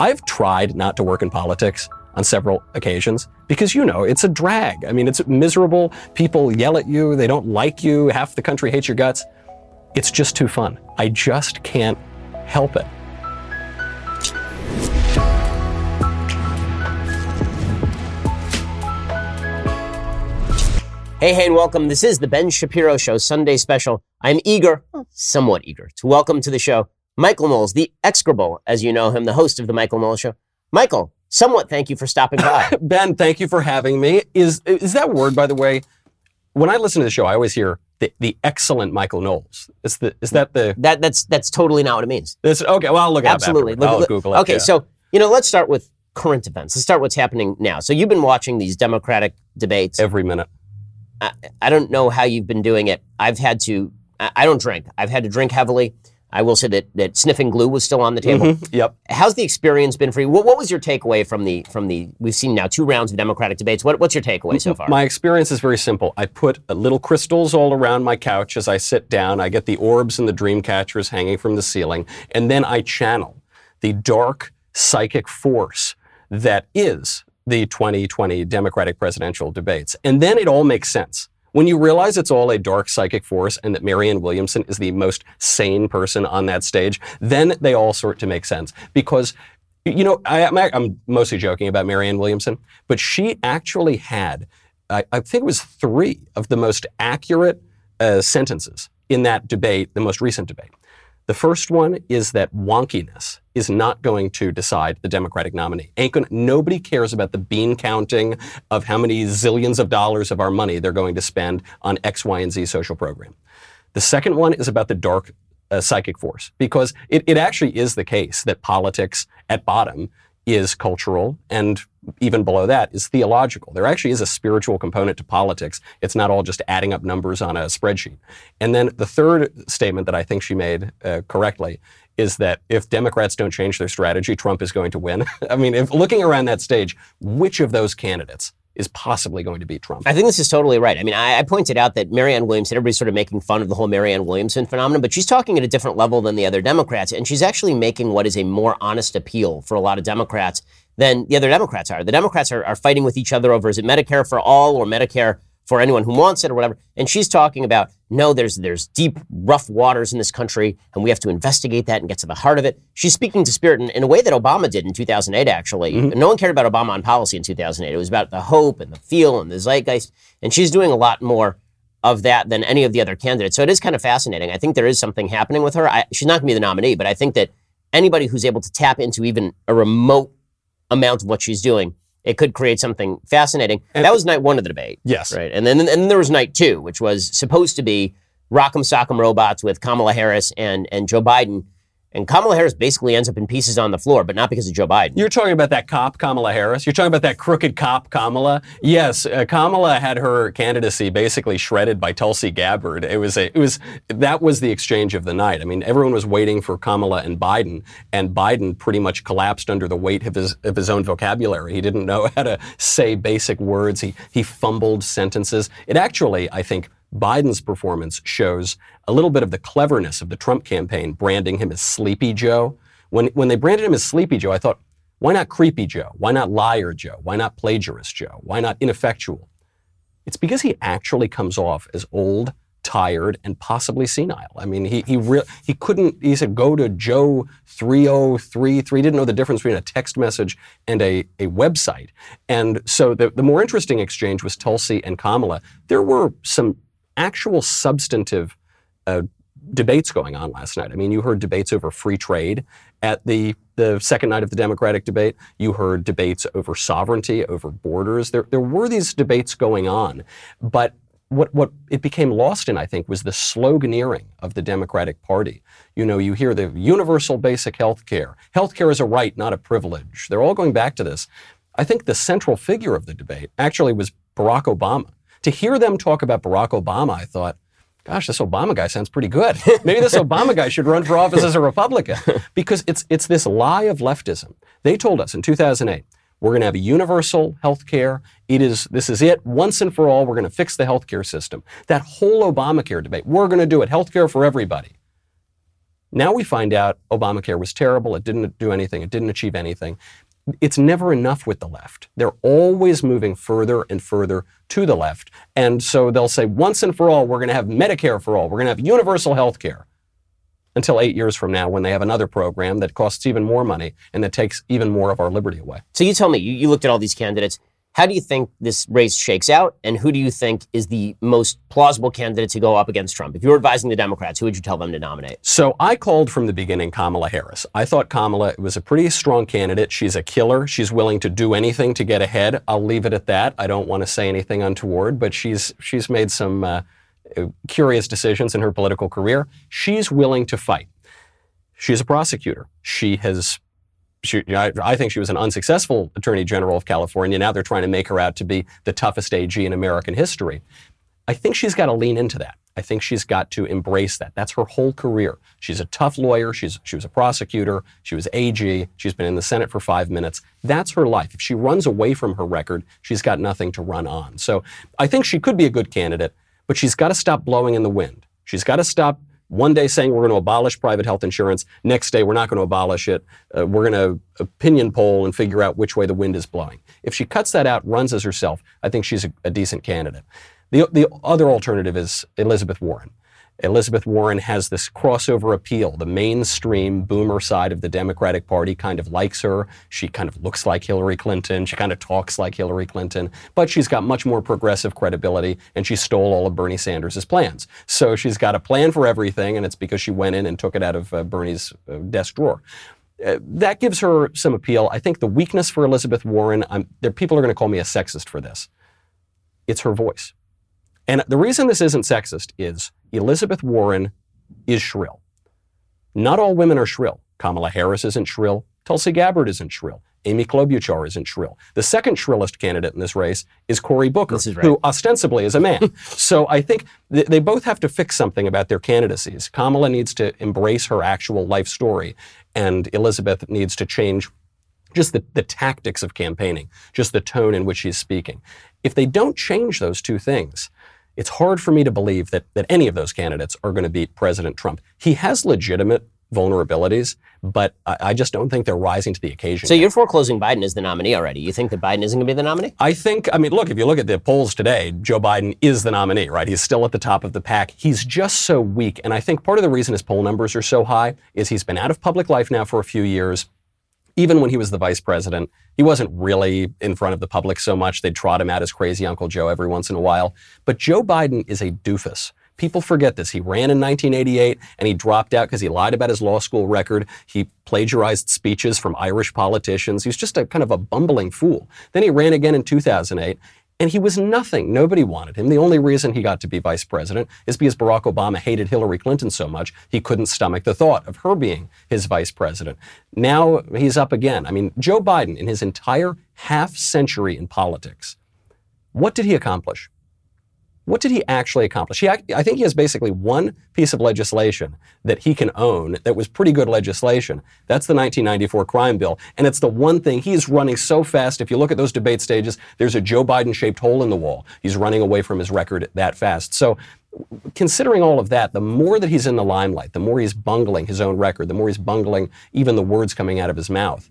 I've tried not to work in politics on several occasions because you know it's a drag. I mean, it's miserable. People yell at you, they don't like you, half the country hates your guts. It's just too fun. I just can't help it. Hey, hey, and welcome. This is the Ben Shapiro Show Sunday special. I'm eager, somewhat eager, to welcome to the show Michael Knowles, the execrable, as you know him, the host of the Michael Knowles Show. Michael, somewhat thank you for stopping by. ben, thank you for having me. Is is that word, by the way? When I listen to the show, I always hear the, the excellent Michael Knowles. Is the is that the that that's that's totally not what it means. This, okay, well I'll look it Absolutely. Look, I'll look, Google it. Okay, yeah. so you know, let's start with current events. Let's start what's happening now. So you've been watching these Democratic debates. every minute. I, I don't know how you've been doing it. I've had to. I, I don't drink. I've had to drink heavily. I will say that, that sniffing glue was still on the table. Mhm, Yep. How's the experience been for you? What, what was your takeaway from the from the? We've seen now two rounds of Democratic debates. What, what's your takeaway so far? My experience is very simple. I put little crystals all around my couch as I sit down. I get the orbs and the dream catchers hanging from the ceiling, and then I channel the dark psychic force that is the 2020 Democratic presidential debates. And then it all makes sense. When you realize it's all a dark psychic force and that Marianne Williamson is the most sane person on that stage, then they all sort to make sense. Because, you know, I, I'm, I'm mostly joking about Marianne Williamson, but she actually had, I, I think it was three of the most accurate uh, sentences in that debate, the most recent debate. The first one is that wonkiness is not going to decide the Democratic nominee. Gonna, nobody cares about the bean counting of how many zillions of dollars of our money they're going to spend on X, Y, and Z social program. The second one is about the dark uh, psychic force, because it, it actually is the case that politics at bottom is cultural and even below that is theological. There actually is a spiritual component to politics. It's not all just adding up numbers on a spreadsheet. And then the third statement that I think she made uh, correctly is that if Democrats don't change their strategy, Trump is going to win. I mean, if looking around that stage, which of those candidates is possibly going to beat Trump? I think this is totally right. I mean, I, I pointed out that Marianne Williamson, everybody's sort of making fun of the whole Marianne Williamson phenomenon, but she's talking at a different level than the other Democrats, and she's actually making what is a more honest appeal for a lot of Democrats than the other Democrats are. The Democrats are, are fighting with each other over is it Medicare for all or Medicare for anyone who wants it or whatever. And she's talking about no, there's there's deep, rough waters in this country, and we have to investigate that and get to the heart of it. She's speaking to spirit in, in a way that Obama did in 2008. Actually, mm-hmm. no one cared about Obama on policy in 2008. It was about the hope and the feel and the zeitgeist, and she's doing a lot more of that than any of the other candidates. So it is kind of fascinating. I think there is something happening with her. I, she's not going to be the nominee, but I think that anybody who's able to tap into even a remote amount of what she's doing, it could create something fascinating. And- that was night one of the debate. Yes. Right. And then and then there was night two, which was supposed to be Rock'em Sock'em Robots with Kamala Harris and, and Joe Biden. And Kamala Harris basically ends up in pieces on the floor, but not because of Joe Biden. You're talking about that cop, Kamala Harris. You're talking about that crooked cop, Kamala. Yes, uh, Kamala had her candidacy basically shredded by Tulsi Gabbard. It was a, it was that was the exchange of the night. I mean, everyone was waiting for Kamala and Biden, and Biden pretty much collapsed under the weight of his of his own vocabulary. He didn't know how to say basic words. He he fumbled sentences. It actually, I think. Biden's performance shows a little bit of the cleverness of the Trump campaign, branding him as Sleepy Joe. When, when they branded him as Sleepy Joe, I thought, why not Creepy Joe? Why not Liar Joe? Why not Plagiarist Joe? Why not Ineffectual? It's because he actually comes off as old, tired, and possibly senile. I mean, he he re- he couldn't. He said, "Go to Joe three zero three three." Didn't know the difference between a text message and a a website. And so the the more interesting exchange was Tulsi and Kamala. There were some actual substantive uh, debates going on last night. I mean, you heard debates over free trade at the the second night of the Democratic debate. You heard debates over sovereignty, over borders. There there were these debates going on, but what what it became lost in, I think, was the sloganeering of the Democratic Party. You know, you hear the universal basic health care. Health care is a right, not a privilege. They're all going back to this. I think the central figure of the debate actually was Barack Obama. To hear them talk about Barack Obama, I thought, gosh, this Obama guy sounds pretty good. Maybe this Obama guy should run for office as a Republican because it's it's this lie of leftism. They told us in 2008, we're going to have a universal health care. It is this is it once and for all. We're going to fix the health care system. That whole Obamacare debate, we're going to do it. Health care for everybody. Now we find out Obamacare was terrible. It didn't do anything. It didn't achieve anything. It's never enough with the left. They're always moving further and further to the left. And so they'll say, once and for all, we're going to have Medicare for all. We're going to have universal health care until eight years from now when they have another program that costs even more money and that takes even more of our liberty away. So you tell me, you, you looked at all these candidates. How do you think this race shakes out, and who do you think is the most plausible candidate to go up against Trump? If you were advising the Democrats, who would you tell them to nominate? So I called from the beginning Kamala Harris. I thought Kamala was a pretty strong candidate. She's a killer. She's willing to do anything to get ahead. I'll leave it at that. I don't want to say anything untoward, but she's she's made some uh, curious decisions in her political career. She's willing to fight. She's a prosecutor. She has she, I, I, think she was an unsuccessful Attorney General of California. Now they're trying to make her out to be the toughest AG in American history. I think she's got to lean into that. I think she's got to embrace that. That's her whole career. She's a tough lawyer. She's, she was a prosecutor. She was AG. She's been in the Senate for five minutes. That's her life. If she runs away from her record, she's got nothing to run on. So I think she could be a good candidate, but she's got to stop blowing in the wind. She's got to stop one day saying we're going to abolish private health insurance, next day we're not going to abolish it. Uh, we're going to opinion poll and figure out which way the wind is blowing. If she cuts that out, runs as herself, I think she's a, a decent candidate. The, the other alternative is Elizabeth Warren. Elizabeth Warren has this crossover appeal. The mainstream boomer side of the Democratic Party kind of likes her. She kind of looks like Hillary Clinton. She kind of talks like Hillary Clinton, but she's got much more progressive credibility and she stole all of Bernie Sanders' plans. So she's got a plan for everything, and it's because she went in and took it out of uh, Bernie's uh, desk drawer. Uh, that gives her some appeal. I think the weakness for Elizabeth Warren, I'm, there, people are going to call me a sexist for this. It's her voice. And the reason this isn't sexist is Elizabeth Warren is shrill. Not all women are shrill. Kamala Harris isn't shrill. Tulsi Gabbard isn't shrill. Amy Klobuchar isn't shrill. The second shrillest candidate in this race is Cory Booker, is right. who ostensibly is a man. so I think th- they both have to fix something about their candidacies. Kamala needs to embrace her actual life story, and Elizabeth needs to change just the, the tactics of campaigning, just the tone in which she's speaking. If they don't change those two things, it's hard for me to believe that, that any of those candidates are going to beat President Trump. He has legitimate vulnerabilities, but I, I, just don't think they're rising to the occasion. So yet. you're foreclosing Biden as the nominee already. You think that Biden isn't going to be the nominee? I think, I mean, look, if you look at the polls today, Joe Biden is the nominee, right? He's still at the top of the pack. He's just so weak. And I think part of the reason his poll numbers are so high is he's been out of public life now for a few years even when he was the vice president, he wasn't really in front of the public so much. They'd trot him out as crazy Uncle Joe every once in a while. But Joe Biden is a doofus. People forget this. He ran in 1988 and he dropped out because he lied about his law school record. He plagiarized speeches from Irish politicians. He was just a kind of a bumbling fool. Then he ran again in 2008 and he was nothing. Nobody wanted him. The only reason he got to be vice president is because Barack Obama hated Hillary Clinton so much he couldn't stomach the thought of her being his vice president. Now he's up again. I mean, Joe Biden, in his entire half century in politics, what did he accomplish? What did he actually accomplish? He, I think he has basically one piece of legislation that he can own that was pretty good legislation. That's the 1994 crime bill. And it's the one thing he's running so fast. If you look at those debate stages, there's a Joe Biden shaped hole in the wall. He's running away from his record that fast. So, considering all of that, the more that he's in the limelight, the more he's bungling his own record, the more he's bungling even the words coming out of his mouth.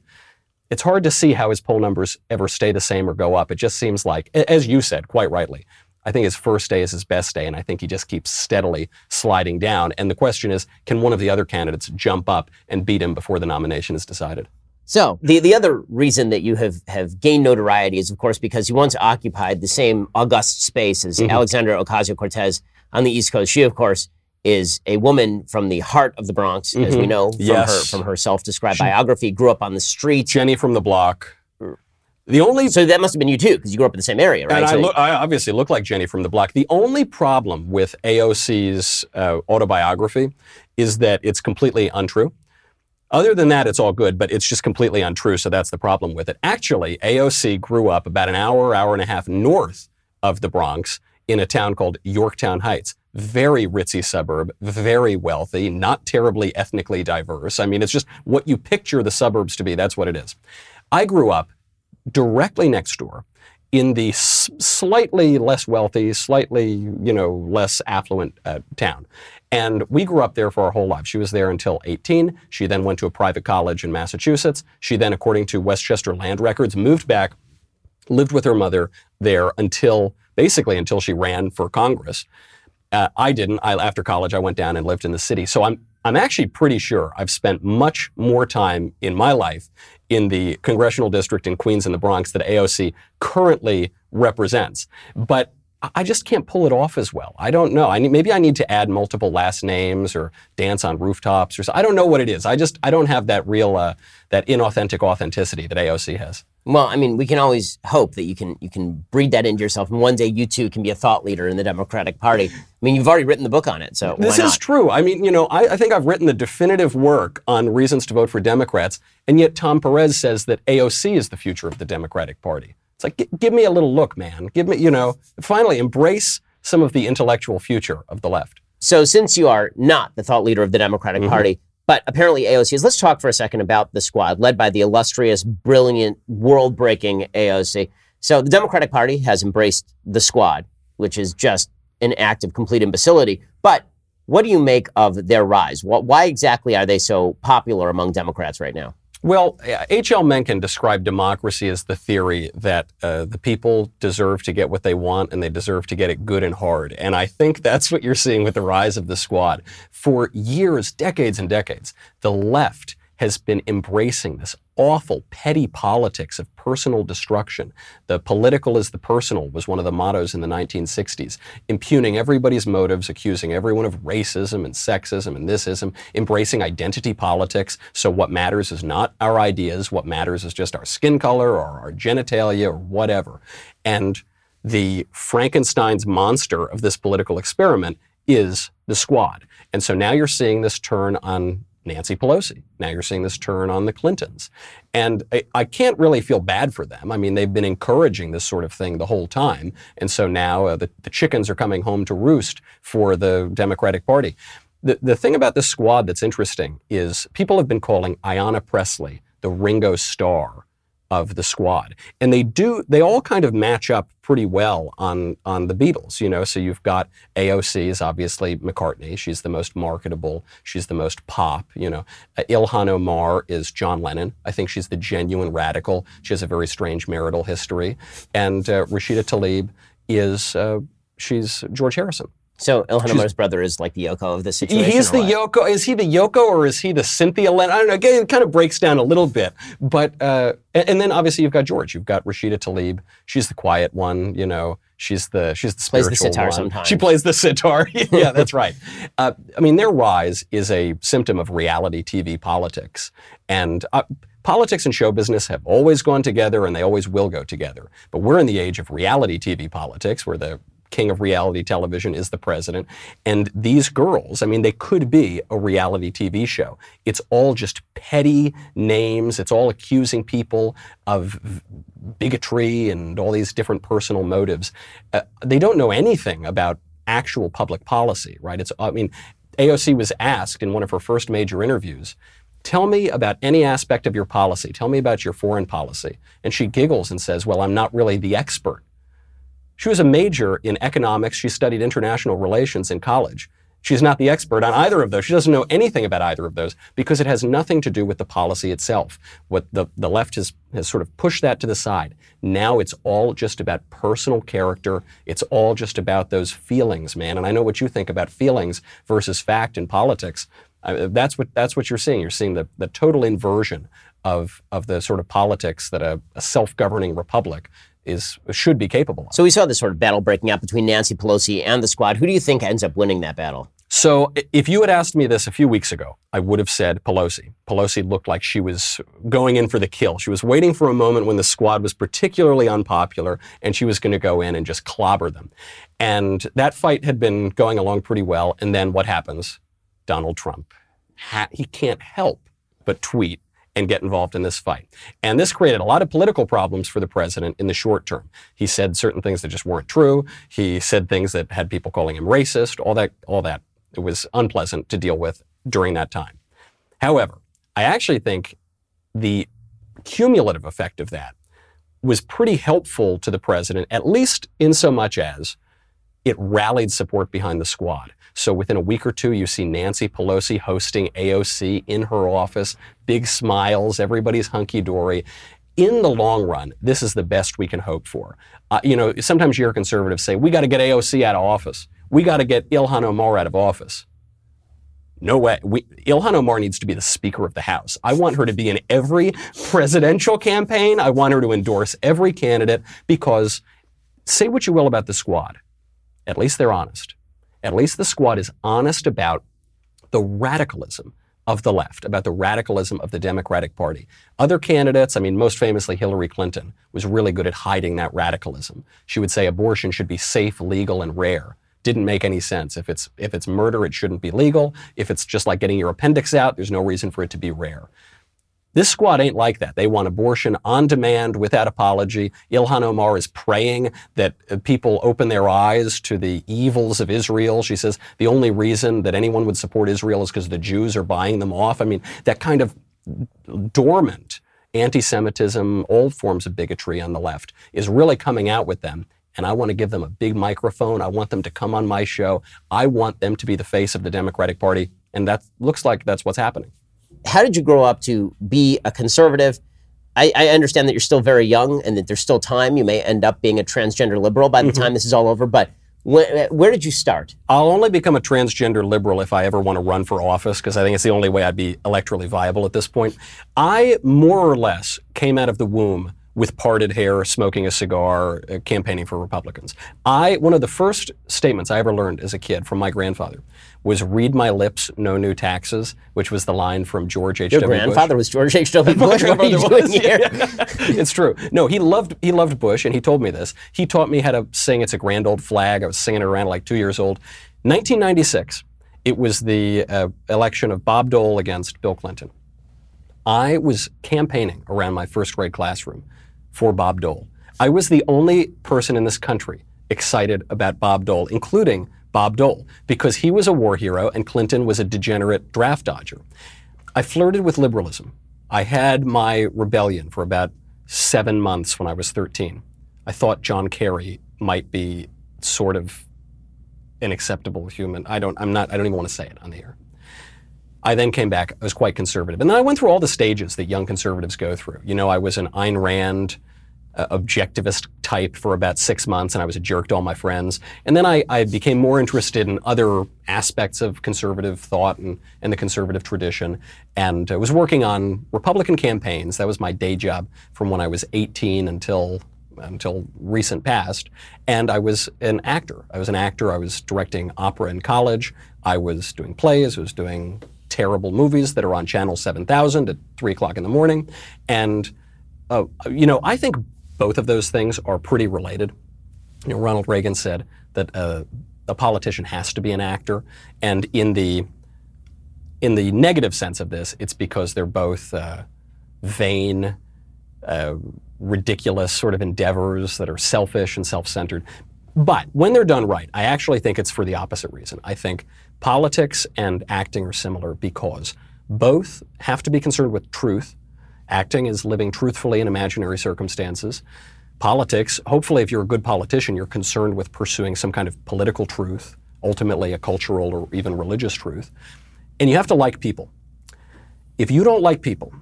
It's hard to see how his poll numbers ever stay the same or go up. It just seems like, as you said quite rightly, I think his first day is his best day, and I think he just keeps steadily sliding down. And the question is, can one of the other candidates jump up and beat him before the nomination is decided? So the, the other reason that you have, have gained notoriety is, of course, because you once occupied the same august space as mm-hmm. Alexandria Ocasio-Cortez on the East Coast. She, of course, is a woman from the heart of the Bronx, mm-hmm. as we mm-hmm. know from yes. her from her self-described she, biography. Grew up on the street. Jenny from the block. The only so that must have been you too, because you grew up in the same area, right? And so I, look, I obviously look like Jenny from the block. The only problem with AOC's uh, autobiography is that it's completely untrue. Other than that, it's all good, but it's just completely untrue. So that's the problem with it. Actually, AOC grew up about an hour, hour and a half north of the Bronx in a town called Yorktown Heights. Very ritzy suburb, very wealthy, not terribly ethnically diverse. I mean, it's just what you picture the suburbs to be. That's what it is. I grew up directly next door in the s- slightly less wealthy, slightly you know less affluent uh, town. And we grew up there for our whole life. She was there until 18. She then went to a private college in Massachusetts. She then, according to Westchester Land Records, moved back, lived with her mother there until basically until she ran for Congress. Uh, I didn't. I, after college, I went down and lived in the city. So I'm I'm actually pretty sure I've spent much more time in my life in the congressional district in Queens and the Bronx that AOC currently represents. But I just can't pull it off as well. I don't know. I need, maybe I need to add multiple last names or dance on rooftops or so. I don't know what it is. I just I don't have that real uh, that inauthentic authenticity that AOC has. Well, I mean, we can always hope that you can you can breed that into yourself, and one day you too can be a thought leader in the Democratic Party. I mean, you've already written the book on it, so this is true. I mean, you know, I, I think I've written the definitive work on reasons to vote for Democrats, and yet Tom Perez says that AOC is the future of the Democratic Party. It's like, g- give me a little look, man. Give me, you know, finally embrace some of the intellectual future of the left. So, since you are not the thought leader of the Democratic Mhm. Party, but apparently AOC is, let's talk for a second about the squad led by the illustrious, brilliant, world breaking AOC. So, the Democratic Party has embraced the squad, which is just an act of complete imbecility. But what do you make of their rise? Why exactly are they so popular among Democrats right now? Well, H.L. Mencken described democracy as the theory that uh, the people deserve to get what they want and they deserve to get it good and hard. And I think that's what you're seeing with the rise of the squad. For years, decades and decades, the left has been embracing this awful, petty politics of personal destruction. The political is the personal was one of the mottos in the 1960s, impugning everybody's motives, accusing everyone of racism and sexism and thisism, embracing identity politics. So what matters is not our ideas, what matters is just our skin color or our genitalia or whatever. And the Frankenstein's monster of this political experiment is the squad. And so now you're seeing this turn on Nancy Pelosi. Now you're seeing this turn on the Clintons. And I, I, can't really feel bad for them. I mean, they've been encouraging this sort of thing the whole time. And so now uh, the, the chickens are coming home to roost for the Democratic Party. The, the thing about this squad that's interesting is people have been calling Ayanna Pressley the Ringo Starr of the squad. And they do, they all kind of match up pretty well on, on the Beatles, you know. So you've got AOC is obviously McCartney. She's the most marketable. She's the most pop, you know. Uh, Ilhan Omar is John Lennon. I think she's the genuine radical. She has a very strange marital history. And uh, Rashida Tlaib is, uh, she's George Harrison. So Ilhan Omar's brother is like the Yoko of the situation. He's the? Yoko. Is he the Yoko or is he the Cynthia Lennon? I don't know. Again, It kind of breaks down a little bit. But uh, and, and then obviously you've got George. You've got Rashida Tlaib. She's the quiet one. You know, she's the she's the spiritual Plays the sitar one. sometimes. She plays the sitar. yeah, that's right. Uh, I mean, their rise is a symptom of reality TV politics, and. Uh, Politics and show business have always gone together and they always will go together. But we're in the age of reality TV politics where the king of reality television is the president. And these girls, I mean, they could be a reality TV show. It's all just petty names. It's all accusing people of bigotry and all these different personal motives. Uh, they don't know anything about actual public policy, right? It's, I mean, AOC was asked in one of her first major interviews, Tell me about any aspect of your policy. Tell me about your foreign policy. And she giggles and says, Well, I'm not really the expert. She was a major in economics. She studied international relations in college. She's not the expert on either of those. She doesn't know anything about either of those because it has nothing to do with the policy itself. What the, the left has, has sort of pushed that to the side. Now it's all just about personal character. It's all just about those feelings, man. And I know what you think about feelings versus fact in politics. Uh, that's what that's what you're seeing. You're seeing the, the total inversion of of the sort of politics that a, a self-governing republic is should be capable of. So we saw this sort of battle breaking out between Nancy Pelosi and the squad. Who do you think ends up winning that battle? So if you had asked me this a few weeks ago, I would have said Pelosi. Pelosi looked like she was going in for the kill. She was waiting for a moment when the squad was particularly unpopular and she was going to go in and just clobber them. And that fight had been going along pretty well. And then what happens? Donald Trump. Ha- he can't help but tweet and get involved in this fight. And this created a lot of political problems for the president in the short term. He said certain things that just weren't true. He said things that had people calling him racist, all that, all that. It was unpleasant to deal with during that time. However, I actually think the cumulative effect of that was pretty helpful to the president, at least in so much as it rallied support behind the squad. So within a week or two, you see Nancy Pelosi hosting AOC in her office, big smiles, everybody's hunky dory. In the long run, this is the best we can hope for. Uh, you know, sometimes you hear conservatives say, we got to get AOC out of office. We got to get Ilhan Omar out of office. No way. We, Ilhan Omar needs to be the Speaker of the House. I want her to be in every presidential campaign. I want her to endorse every candidate because say what you will about the squad. At least they're honest. At least the squad is honest about the radicalism of the left, about the radicalism of the Democratic Party. Other candidates, I mean, most famously Hillary Clinton, was really good at hiding that radicalism. She would say abortion should be safe, legal, and rare didn't make any sense. If it's if it's murder, it shouldn't be legal. If it's just like getting your appendix out, there's no reason for it to be rare. This squad ain't like that. They want abortion on demand without apology. Ilhan Omar is praying that uh, people open their eyes to the evils of Israel. She says the only reason that anyone would support Israel is because the Jews are buying them off. I mean, that kind of dormant anti Semitism, all forms of bigotry on the left, is really coming out with them and I want to give them a big microphone. I want them to come on my show. I want them to be the face of the Democratic Party. And that looks like that's what's happening. How did you grow up to be a conservative? I, I understand that you're still very young and that there's still time. You may end up being a transgender liberal by the mm-hmm. time this is all over, but where, where, did you start? I'll only become a transgender liberal if I ever want to run for office because I think it's the only way I'd be electorally viable at this point. I more or less came out of the womb with parted hair, smoking a cigar, uh, campaigning for Republicans. I one of the first statements I ever learned as a kid from my grandfather was "Read my lips, no new taxes," which was the line from George H. Your grandfather Bush. was George H. W. Bush. what are you doing was, here? Yeah. it's true. No, he loved he loved Bush, and he told me this. He taught me how to sing "It's a Grand Old Flag." I was singing it around like two years old. 1996. It was the uh, election of Bob Dole against Bill Clinton. I was campaigning around my first grade classroom for Bob Dole. I was the only person in this country excited about Bob Dole, including Bob Dole, because he was a war hero and Clinton was a degenerate draft dodger. I flirted with liberalism. I had my rebellion for about seven months when I was 13. I thought John Kerry might be sort of an acceptable human. I don't, I'm not, I don't even want to say it on the air. I then came back. I was quite conservative. And then I went through all the stages that young conservatives go through. You know, I was an Ayn Rand objectivist type for about six months, and I was a jerk to all my friends. And then I, I became more interested in other aspects of conservative thought and, and the conservative tradition, and uh, was working on Republican campaigns. That was my day job from when I was 18 until until recent past. And I was an actor. I was an actor. I was directing opera in college. I was doing plays. I was doing terrible movies that are on Channel 7000 at 3 o'clock in the morning. And, uh, you know, I think both of those things are pretty related. You know, Ronald Reagan said that uh, a politician has to be an actor. And in the, in the negative sense of this, it's because they're both uh, vain, uh, ridiculous sort of endeavors that are selfish and self centered. But when they're done right, I actually think it's for the opposite reason. I think Politics and acting are similar because both have to be concerned with truth. Acting is living truthfully in imaginary circumstances. Politics, hopefully, if you're a good politician, you're concerned with pursuing some kind of political truth, ultimately a cultural or even religious truth. And you have to like people. If you don't like people,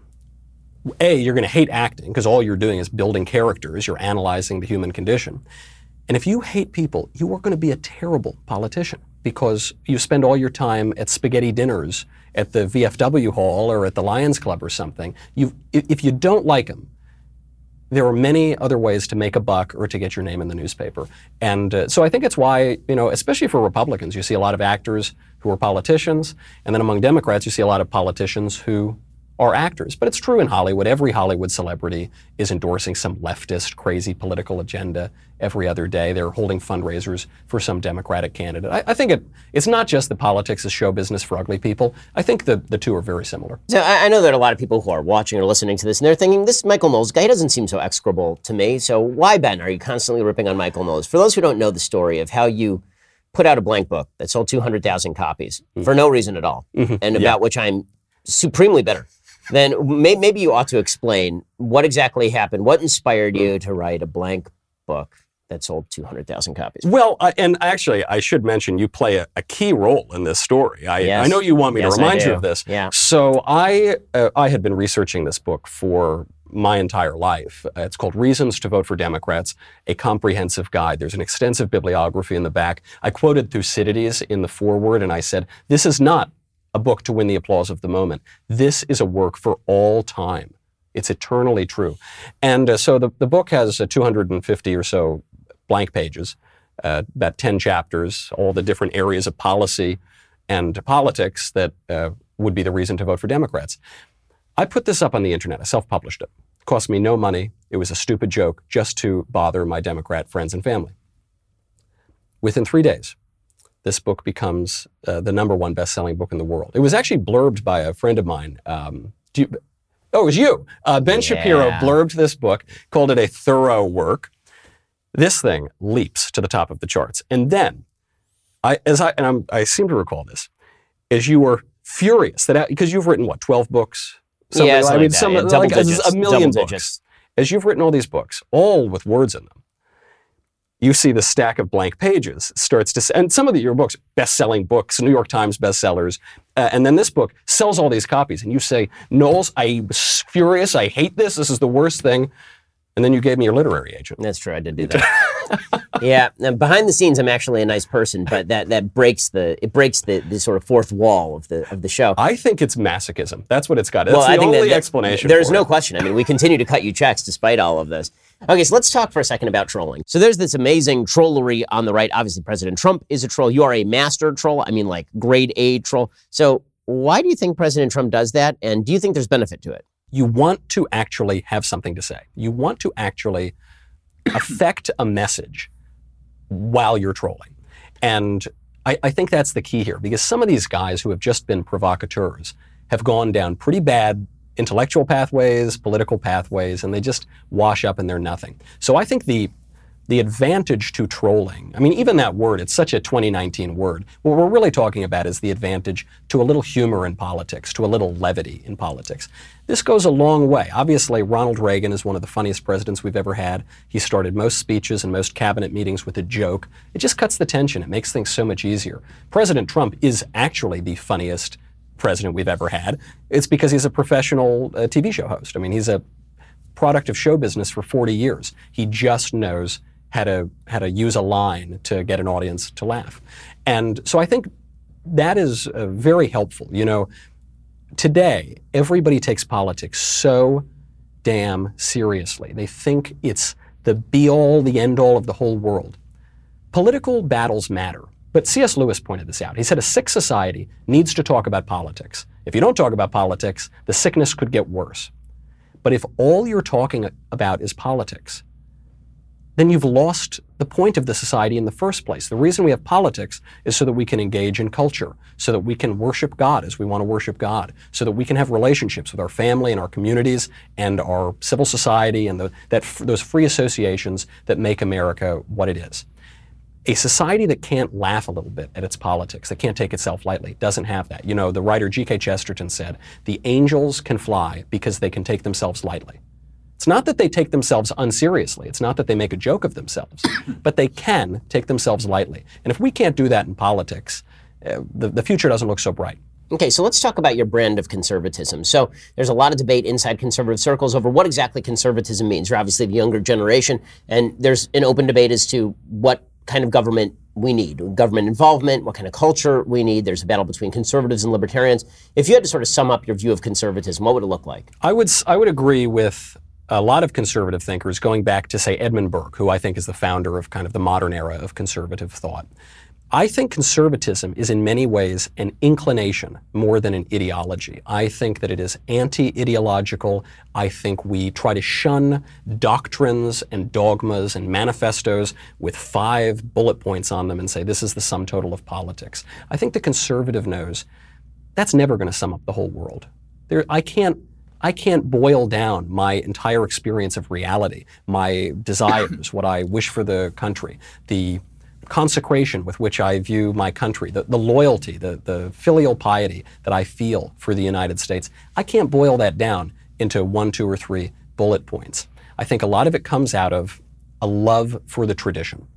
A, you're going to hate acting because all you're doing is building characters, you're analyzing the human condition. And if you hate people, you are going to be a terrible politician because you spend all your time at spaghetti dinners at the VFW hall or at the Lions Club or something. You, if you don't like them, there are many other ways to make a buck or to get your name in the newspaper. And uh, so I think it's why, you know, especially for Republicans, you see a lot of actors who are politicians, and then among Democrats, you see a lot of politicians who are actors. But it's true in Hollywood. Every Hollywood celebrity is endorsing some leftist, crazy political agenda every other day. They're holding fundraisers for some Democratic candidate. I, I think it, it's not just the politics is show business for ugly people. I think the, the two are very similar. So I, I know that a lot of people who are watching or listening to this, and they're thinking, this Michael Knowles guy doesn't seem so execrable to me. So why, Ben, are you constantly ripping on Michael Knowles? For those who don't know the story of how you put out a blank book that sold 200,000 copies mm-hmm. for no reason at all, mm-hmm. and about yeah. which I'm supremely bitter then may, maybe you ought to explain what exactly happened. What inspired you to write a blank book that sold 200,000 copies? Well, I, and actually, I should mention you play a, a key role in this story. I, Yes. I know you want me Yes, to remind you of this. Yeah. So I uh, I had been researching this book for my entire life. Uh, it's called Reasons to Vote for Democrats: A Comprehensive Guide. There's an extensive bibliography in the back. I quoted Thucydides in the foreword, and I said, "This is not a book to win the applause of the moment. This is a work for all time. It's eternally true." And uh, so the the book has uh, 250 or so blank pages, uh, about 10 chapters, all the different areas of policy and politics that uh, would be the reason to vote for Democrats. I put this up on the internet. I self published it. It cost me no money. It was a stupid joke just to bother my Democrat friends and family. Within three days, this book becomes uh, the number one best selling book in the world. It was actually blurbed by a friend of mine. Um, you, oh, it was you. Uh, ben Shapiro Yeah. blurbed this book, called it a thorough work. This thing leaps to the top of the charts. And then, I, as I, and I'm, I seem to recall this, as you were furious that, because you've written what, 12 books? Something yeah, like- something I mean, like some, Yeah, like a- digits, a million books. digits. As you've written all these books, all with words in them, you see the stack of blank pages starts to, and some of the, your books, best-selling books, New York Times bestsellers, uh, and then this book sells all these copies, and you say, Knowles, I was furious, I hate this, this is the worst thing, and then you gave me your literary agent. That's true. I did do that. yeah. And behind the scenes, I'm actually a nice person, but that, that breaks the it breaks the, the sort of fourth wall of the of the show. I think it's masochism. That's what it's got. That's well, the I think only that, that- explanation. There's no it. question. I mean, we continue to cut you checks despite all of this. Okay, so let's talk for a second about trolling. So there's this amazing trollery on the right. Obviously, President Trump is a troll. You are a master troll. I mean, like grade A troll. So why do you think President Trump does that? And do you think there's benefit to it? you want to actually have something to say. You want to actually affect a message while you're trolling. And I, I think that's the key here because some of these guys who have just been provocateurs have gone down pretty bad intellectual pathways, political pathways, and they just wash up and they're nothing. So I think the the advantage to trolling, I mean, even that word, it's such a 2019 word. What we're really talking about is the advantage to a little humor in politics, to a little levity in politics. This goes a long way. Obviously, Ronald Reagan is one of the funniest presidents we've ever had. He started most speeches and most cabinet meetings with a joke. It just cuts the tension, it makes things so much easier. President Trump is actually the funniest president we've ever had. It's because he's a professional uh, TV show host. I mean, he's a product of show business for 40 years. He just knows how to how to use a line to get an audience to laugh. And so I think that is uh, very helpful. You know, today everybody takes politics so damn seriously. They think it's the be all, the end all of the whole world. Political battles matter. But C.S. Lewis pointed this out. He said a sick society needs to talk about politics. If you don't talk about politics, the sickness could get worse. But if all you're talking about is politics, then you've lost the point of the society in the first place. The reason we have politics is so that we can engage in culture, so that we can worship God as we want to worship God, so that we can have relationships with our family and our communities and our civil society and the, that, those free associations that make America what it is. A society that can't laugh a little bit at its politics, that can't take itself lightly, doesn't have that. You know, the writer G.K. Chesterton said, the angels can fly because they can take themselves lightly. It's not that they take themselves unseriously. It's not that they make a joke of themselves, but they can take themselves lightly. And if we can't do that in politics, uh, the, the future doesn't look so bright. Okay, so let's talk about your brand of conservatism. So there's a lot of debate inside conservative circles over what exactly conservatism means. You're obviously the younger generation, and there's an open debate as to what kind of government we need, government involvement, what kind of culture we need. There's a battle between conservatives and libertarians. If you had to sort of sum up your view of conservatism, what would it look like? I would, I would agree with a lot of conservative thinkers going back to, say, Edmund Burke, who I think is the founder of kind of the modern era of conservative thought. I think conservatism is in many ways an inclination more than an ideology. I think that it is anti ideological. I think we try to shun doctrines and dogmas and manifestos with five bullet points on them and say this is the sum total of politics. I think the conservative knows that's never going to sum up the whole world. There, I can't. I can't boil down my entire experience of reality, my desires, what I wish for the country, the consecration with which I view my country, the, the loyalty, the, the filial piety that I feel for the United States, I can't boil that down into one, two, or three bullet points. I think a lot of it comes out of a love for the tradition.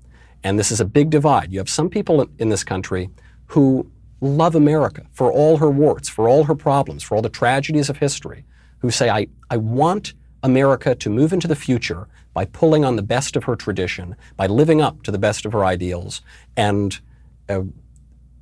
And this is a big divide. You have some people in this country who love America for all her warts, for all her problems, for all the tragedies of history, who say, I, I want America to move into the future by pulling on the best of her tradition, by living up to the best of her ideals, and, uh,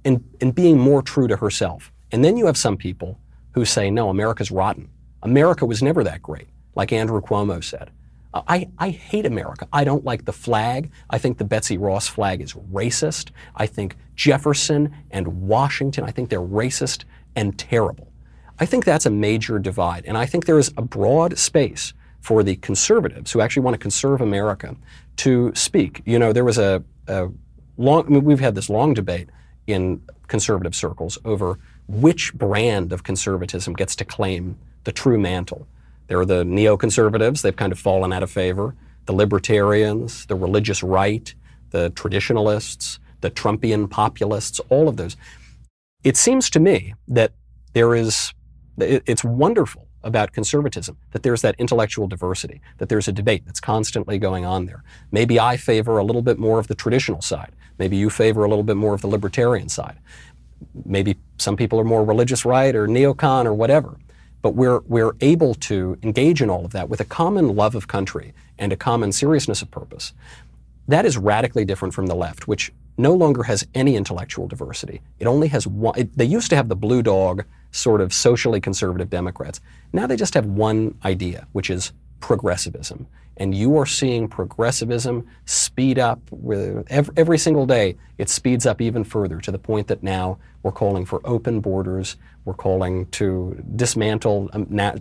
and, and being more true to herself. And then you have some people who say, no, America's rotten. America was never that great, like Andrew Cuomo said. I, I hate America. I don't like the flag. I think the Betsy Ross flag is racist. I think Jefferson and Washington, I think they're racist and terrible. I think that's a major divide. And I think there is a broad space for the conservatives who actually want to conserve America to speak. You know, there was a, a long, I mean, we've had this long debate in conservative circles over which brand of conservatism gets to claim the true mantle. There are the neoconservatives, they've kind of fallen out of favor, the libertarians, the religious right, the traditionalists, the Trumpian populists, all of those. It seems to me that there is, it's wonderful about conservatism, that there's that intellectual diversity, that there's a debate that's constantly going on there. Maybe I favor a little bit more of the traditional side. Maybe you favor a little bit more of the libertarian side. Maybe some people are more religious right or neocon or whatever. But we're, we're able to engage in all of that with a common love of country and a common seriousness of purpose. That is radically different from the left, which no longer has any intellectual diversity. It only has one. It, they used to have the blue dog sort of socially conservative Democrats. Now they just have one idea, which is progressivism. And you are seeing progressivism speed up with every, every, single day. It speeds up even further to the point that now we're calling for open borders. We're calling to dismantle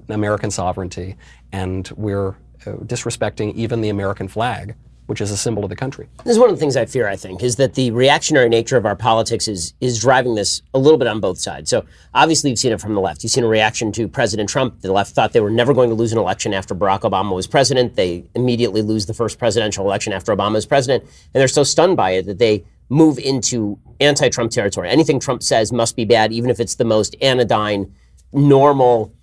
American sovereignty, and we're uh, disrespecting even the American flag which is a symbol of the country. This is one of the things I fear, I think, is that the reactionary nature of our politics is is driving this a little bit on both sides. So obviously you've seen it from the left. You've seen a reaction to President Trump. The left thought they were never going to lose an election after Barack Obama was president. They immediately lose the first presidential election after Obama is president. And they're so stunned by it that they move into anti-Trump territory. Anything Trump says must be bad, even if it's the most anodyne, normal,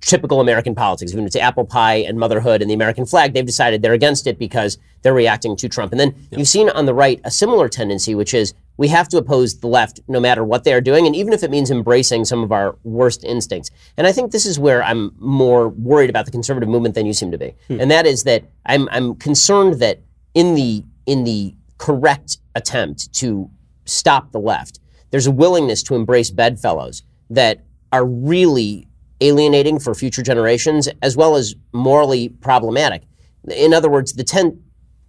typical American politics. Even if it's apple pie and motherhood and the American flag, they've decided they're against it because they're reacting to Trump. And then you've seen on the right a similar tendency, which is we have to oppose the left no matter what they are doing, and even if it means embracing some of our worst instincts. And I think this is where I'm more worried about the conservative movement than you seem to be. Hmm. And that is that I'm, I'm concerned that in the in the correct attempt to stop the left, there's a willingness to embrace bedfellows that are really alienating for future generations, as well as morally problematic. In other words, the tent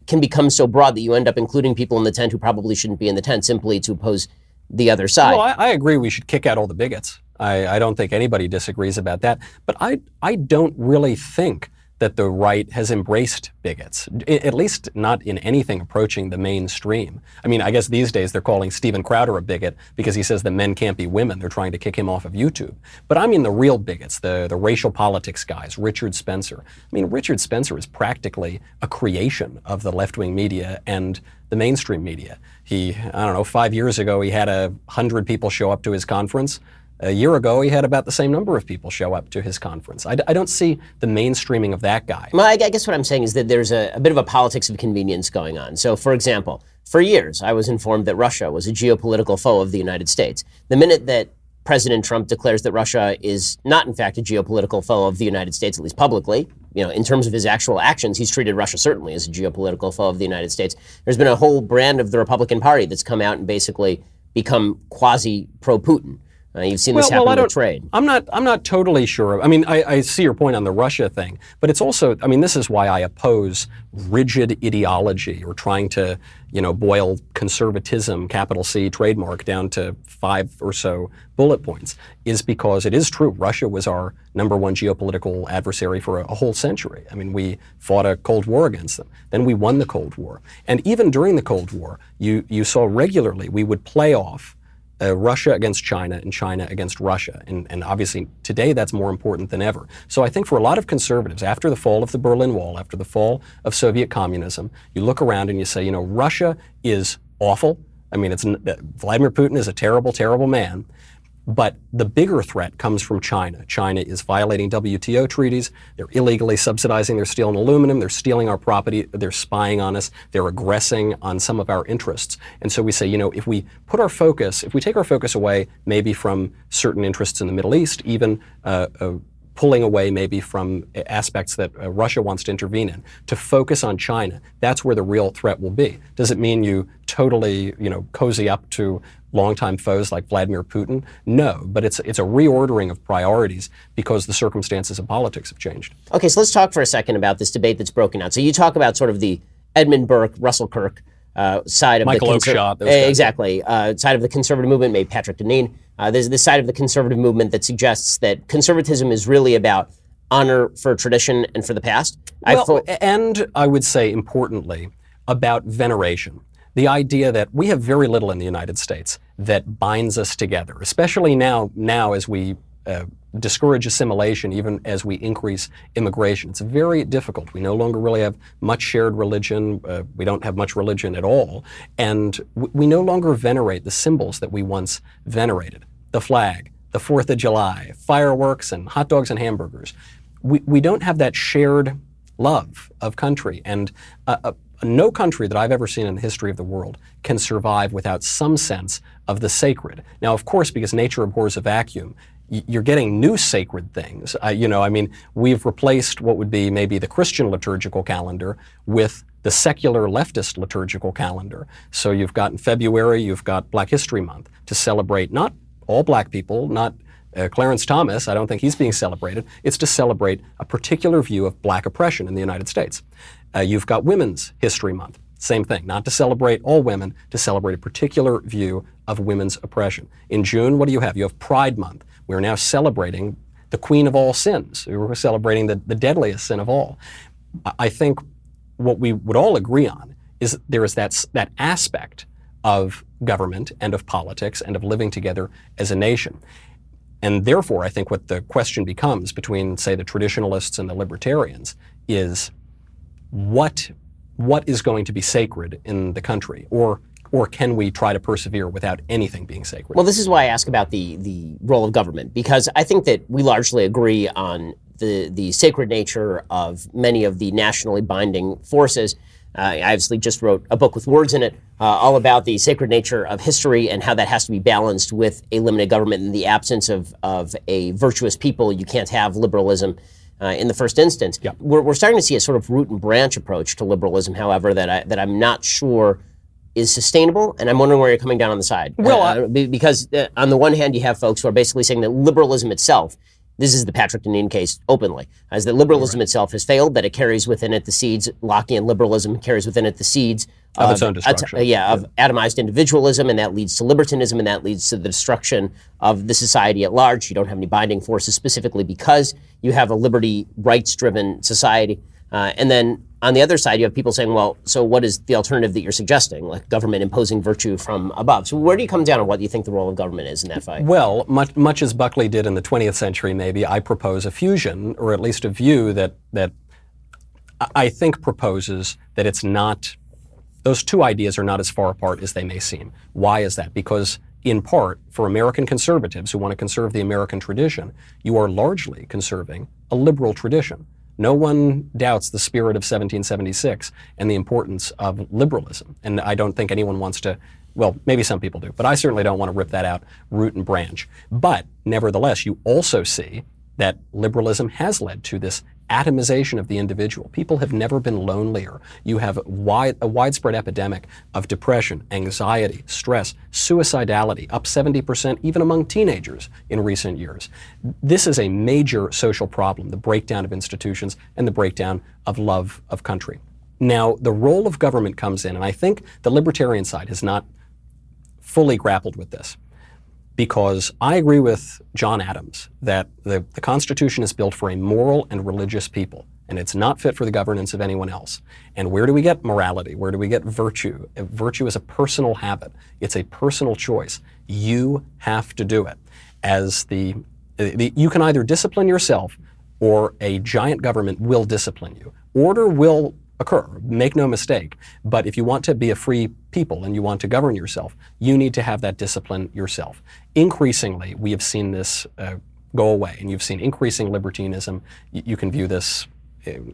can become so broad that you end up including people in the tent who probably shouldn't be in the tent simply to oppose the other side. Well, I, I agree we should kick out all the bigots. I, I, don't think anybody disagrees about that. But I, I don't really think that the right has embraced bigots, at least not in anything approaching the mainstream. I mean, I guess these days they're calling Steven Crowder a bigot because he says that men can't be women. They're trying to kick him off of YouTube. But I mean the real bigots, the, the racial politics guys, Richard Spencer. I mean, Richard Spencer is practically a creation of the left wing media and the mainstream media. He, I don't know, five years ago, he had a hundred people show up to his conference. A year ago, he had about the same number of people show up to his conference. I d- I don't see the mainstreaming of that guy. Well, I, guess what I'm saying is that there's a, a bit of a politics of convenience going on. So, for example, for years, I was informed that Russia was a geopolitical foe of the United States. The minute that President Trump declares that Russia is not, in fact, a geopolitical foe of the United States, at least publicly. You know, in terms of his actual actions, he's treated Russia certainly as a geopolitical foe of the United States. There's been a whole brand of the Republican Party that's come out and basically become quasi pro Putin. Uh, you've seen this well, happen well, with trade. I'm not. I'm not totally sure. I mean, I, I, see your point on the Russia thing, but it's also. I mean, this is why I oppose rigid ideology or trying to, you know, boil conservatism, capital C trademark, down to five or so bullet points. Is because it is true. Russia was our number one geopolitical adversary for a, a whole century. I mean, we fought a Cold War against them. Then we won the Cold War, and even during the Cold War, you you saw regularly we would play off uh, Russia against China and China against Russia. And, and obviously, today that's more important than ever. So I think for a lot of conservatives, after the fall of the Berlin Wall, after the fall of Soviet communism, you look around and you say, you know, Russia is awful. I mean, it's uh, Vladimir Putin is a terrible, terrible man. But the bigger threat comes from China. China is violating WTO treaties. They're illegally subsidizing their steel and aluminum. They're stealing our property. They're spying on us. They're aggressing on some of our interests. And so we say, you know, if we put our focus, if we take our focus away maybe from certain interests in the Middle East, even uh, uh, pulling away maybe from aspects that uh, Russia wants to intervene in, to focus on China. That's where the real threat will be. Does it mean you totally, you know, cozy up to longtime foes like Vladimir Putin? No, but it's it's a reordering of priorities because the circumstances of politics have changed. Okay, so let's talk for a second about this debate that's broken out. So you talk about sort of the Edmund Burke, Russell Kirk uh, side of the Michael the Oakeshott, exactly uh, side of the conservative movement, maybe Patrick Deneen. Uh, there's this side of the conservative movement that suggests that conservatism is really about honor for tradition and for the past. Well, fo- and I would say importantly about veneration. The idea that we have very little in the United States that binds us together, especially now, now as we uh, discourage assimilation even as we increase immigration. It's very difficult. We no longer really have much shared religion. Uh, we don't have much religion at all. And w- we no longer venerate the symbols that we once venerated the flag, the Fourth of July, fireworks, and hot dogs and hamburgers. We, we don't have that shared love of country. And uh, uh, no country that I've ever seen in the history of the world can survive without some sense of the sacred. Now, of course, because nature abhors a vacuum, you're getting new sacred things. Uh, you know, I mean, we've replaced what would be maybe the Christian liturgical calendar with the secular leftist liturgical calendar. So you've got in February, you've got Black History Month to celebrate not all black people, not uh, Clarence Thomas, I don't think he's being celebrated. It's to celebrate a particular view of black oppression in the United States. Uh, you've got Women's History Month. Same thing, not to celebrate all women, to celebrate a particular view of women's oppression. In June, what do you have? You have Pride Month. We're now celebrating the queen of all sins. We're celebrating the, the deadliest sin of all. I think what we would all agree on is there is that, that aspect of government and of politics and of living together as a nation. And therefore, I think what the question becomes between, say, the traditionalists and the libertarians is what, what is going to be sacred in the country? Or or can we try to persevere without anything being sacred? Well, this is why I ask about the the role of government because I think that we largely agree on the the sacred nature of many of the nationally binding forces. Uh, I obviously just wrote a book with words in it, uh, all about the sacred nature of history and how that has to be balanced with a limited government. In the absence of, of a virtuous people, you can't have liberalism uh, in the first instance. Yep. We're, we're starting to see a sort of root and branch approach to liberalism, however, that, I, that I'm not sure is sustainable, and I'm wondering where you're coming down on the side. Well, uh, because uh, on the one hand, you have folks who are basically saying that liberalism itself, this is the Patrick Deneen case openly, as that liberalism right. itself has failed, that it carries within it the seeds, Lockean liberalism carries within it the seeds of, of its own destruction. Uh, yeah, of atomized individualism, and that leads to libertinism, and that leads to the destruction of the society at large. You don't have any binding forces specifically because you have a liberty rights driven society. Uh, and then on the other side, you have people saying, well, so what is the alternative that you're suggesting, like government imposing virtue from above? So where do you come down on what you think the role of government is in that fight? Well, much, much as Buckley did in the 20th century, maybe, I propose a fusion, or at least a view that, that I think proposes that it's not, those two ideas are not as far apart as they may seem. Why is that? Because in part, for American conservatives who want to conserve the American tradition, you are largely conserving a liberal tradition. No one doubts the spirit of 1776 and the importance of liberalism. And I don't think anyone wants to, well, maybe some people do, but I certainly don't want to rip that out root and branch. But nevertheless, you also see that liberalism has led to this atomization of the individual. People have never been lonelier. You have wide, a widespread epidemic of depression, anxiety, stress, suicidality, up 70% even among teenagers in recent years. This is a major social problem, the breakdown of institutions and the breakdown of love of country. Now, the role of government comes in, and I think the libertarian side has not fully grappled with this because I agree with John Adams that the, the Constitution is built for a moral and religious people, and it's not fit for the governance of anyone else. And where do we get morality? Where do we get virtue? Uh, virtue is a personal habit, it's a personal choice. You have to do it. As the, uh, the you can either discipline yourself or a giant government will discipline you. Order will occur. Make no mistake. But if you want to be a free people and you want to govern yourself, you need to have that discipline yourself. Increasingly, we have seen this uh, go away, and you've seen increasing libertinism. Y- you can view this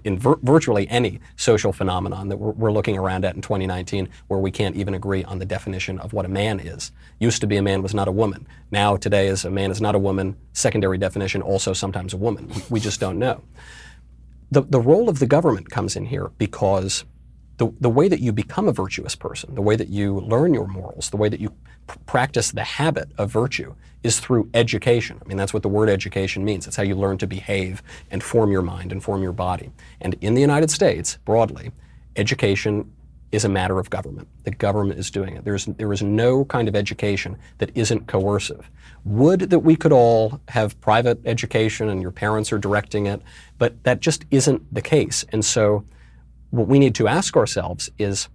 in vir- virtually any social phenomenon that we're, we're, looking around at in 2019 where we can't even agree on the definition of what a man is. Used to be a man was not a woman. Now, today, is a man is not a woman. Secondary definition, also sometimes a woman. We, we just don't know. The, the role of the government comes in here because the, the way that you become a virtuous person, the way that you learn your morals, the way that you pr- practice the habit of virtue is through education. I mean, that's what the word education means. It's how you learn to behave and form your mind and form your body. And in the United States, broadly, education is a matter of government. The government is doing it. There's, there is no kind of education that isn't coercive. Would that we could all have private education and your parents are directing it, but that just isn't the case. And so what we need to ask ourselves is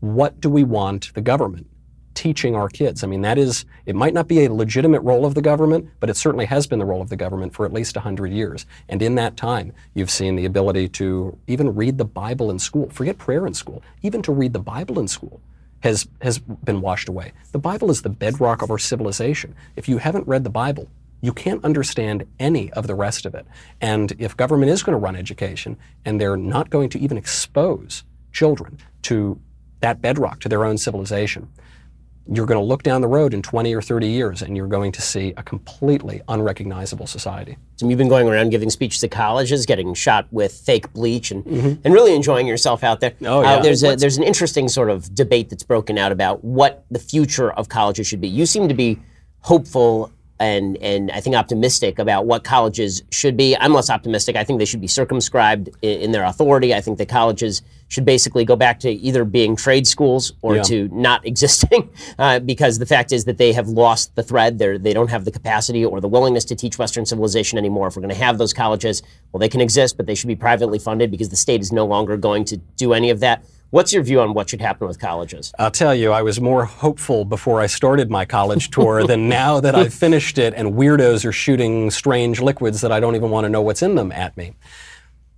what do we want the government teaching our kids? I mean, that is, it might not be a legitimate role of the government, but it certainly has been the role of the government for at least 100 years. And in that time, you've seen the ability to even read the Bible in school. Forget prayer in school, even to read the Bible in school. Has, has been washed away. The Bible is the bedrock of our civilization. If you haven't read the Bible, you can't understand any of the rest of it. And if government is going to run education and they're not going to even expose children to that bedrock, to their own civilization, you're going to look down the road in 20 or 30 years and you're going to see a completely unrecognizable society. So you've been going around giving speeches to colleges, getting shot with fake bleach, and, mm-hmm. and really enjoying yourself out there. Oh, yeah. Uh, there's, a, there's an interesting sort of debate that's broken out about what the future of colleges should be. You seem to be hopeful and and I think optimistic about what colleges should be. I'm less optimistic. I think they should be circumscribed in, in their authority. I think the colleges should basically go back to either being trade schools or yeah. to not existing, uh, because the fact is that they have lost the thread. They they don't have the capacity or the willingness to teach Western civilization anymore. If we're going to have those colleges, well, they can exist, but they should be privately funded because the state is no longer going to do any of that. What's your view on what should happen with colleges? I'll tell you, I was more hopeful before I started my college tour than now that I've finished it and weirdos are shooting strange liquids that I don't even want to know what's in them at me.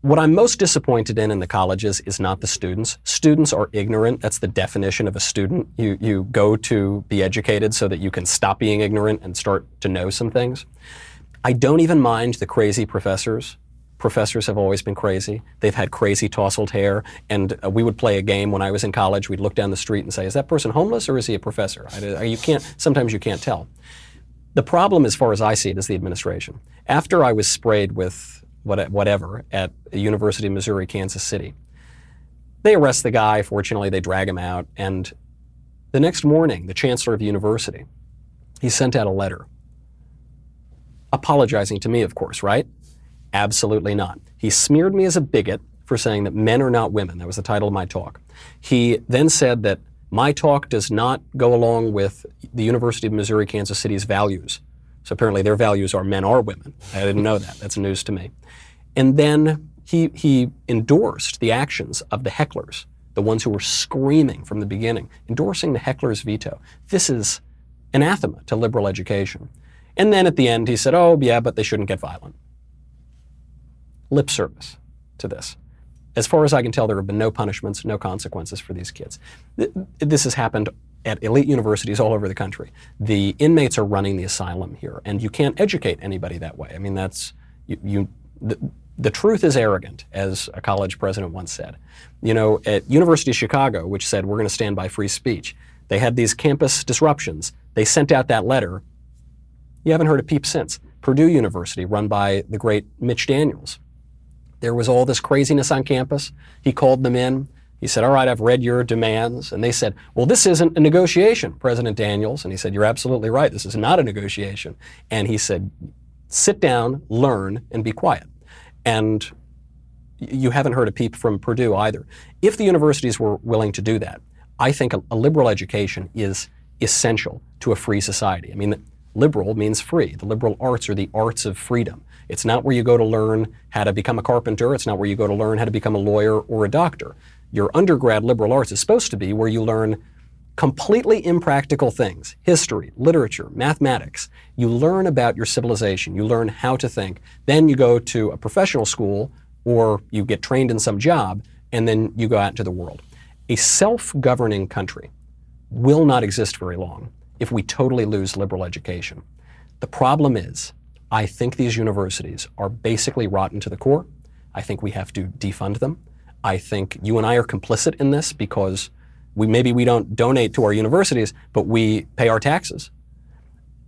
What I'm most disappointed in in the colleges is not the students. Students are ignorant. That's the definition of a student. You, you go to be educated so that you can stop being ignorant and start to know some things. I don't even mind the crazy professors Professors have always been crazy. They've had crazy tousled hair. And uh, we would play a game when I was in college. We'd look down the street and say, is that person homeless or is he a professor? I, you can't, sometimes you can't tell. The problem, as far as I see it, is the administration. After I was sprayed with whatever at the University of Missouri, Kansas City, they arrest the guy. Fortunately, they drag him out. And the next morning, the chancellor of the university, he sent out a letter apologizing to me, of course, right? Absolutely not. He smeared me as a bigot for saying that men are not women. That was the title of my talk. He then said that my talk does not go along with the University of Missouri Kansas City's values. So apparently their values are men are women. I didn't know that. That's news to me. And then he, he endorsed the actions of the hecklers, the ones who were screaming from the beginning, endorsing the heckler's veto. This is anathema to liberal education. And then at the end, he said, oh, yeah, but they shouldn't get violent lip service to this. As far as I can tell, there have been no punishments, no consequences for these kids. This has happened at elite universities all over the country. The inmates are running the asylum here, and you can't educate anybody that way. I mean, that's you. you the, the truth is arrogant, as a college president once said. You know, at University of Chicago, which said we're going to stand by free speech, they had these campus disruptions. They sent out that letter. You haven't heard a peep since. Purdue University, run by the great Mitch Daniels, there was all this craziness on campus. He called them in. He said, All right, I've read your demands. And they said, Well, this isn't a negotiation, President Daniels. And he said, You're absolutely right. This is not a negotiation. And he said, Sit down, learn, and be quiet. And you haven't heard a peep from Purdue either. If the universities were willing to do that, I think a, liberal education is essential to a free society. I mean, liberal means free. The liberal arts are the arts of freedom. It's not where you go to learn how to become a carpenter. It's not where you go to learn how to become a lawyer or a doctor. Your undergrad liberal arts is supposed to be where you learn completely impractical things history, literature, mathematics. You learn about your civilization, you learn how to think. Then you go to a professional school or you get trained in some job and then you go out into the world. A self governing country will not exist very long if we totally lose liberal education. The problem is, I think these universities are basically rotten to the core. I think we have to defund them. I think you and I are complicit in this because we maybe we don't donate to our universities, but we pay our taxes.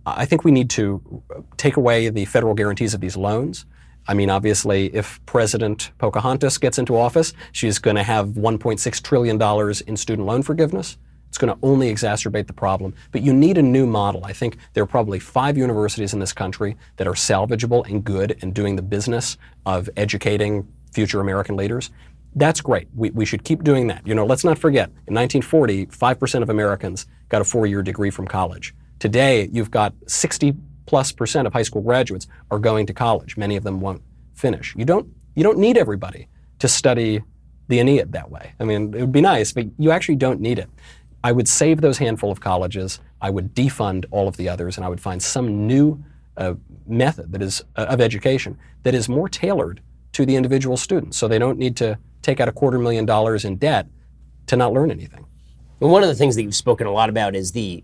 I think we need to take away the federal guarantees of these loans. I mean, obviously, if President Pocahontas gets into office, she's going to have $1.6 trillion in student loan forgiveness. It's going to only exacerbate the problem. But you need a new model. I think there are probably five universities in this country that are salvageable and good and doing the business of educating future American leaders. That's great. We, we should keep doing that. You know, let's not forget, in 1940, 5% of Americans got a four year degree from college. Today, you've got 60 plus percent of high school graduates are going to college. Many of them won't finish. You don't, you don't need everybody to study the Aeneid that way. I mean, it would be nice, but you actually don't need it. I would save those handful of colleges. I would defund all of the others, and I would find some new uh, method that is uh, of education that is more tailored to the individual students, so they don't need to take out a quarter million dollars in debt to not learn anything. One of the things that you've spoken a lot about is the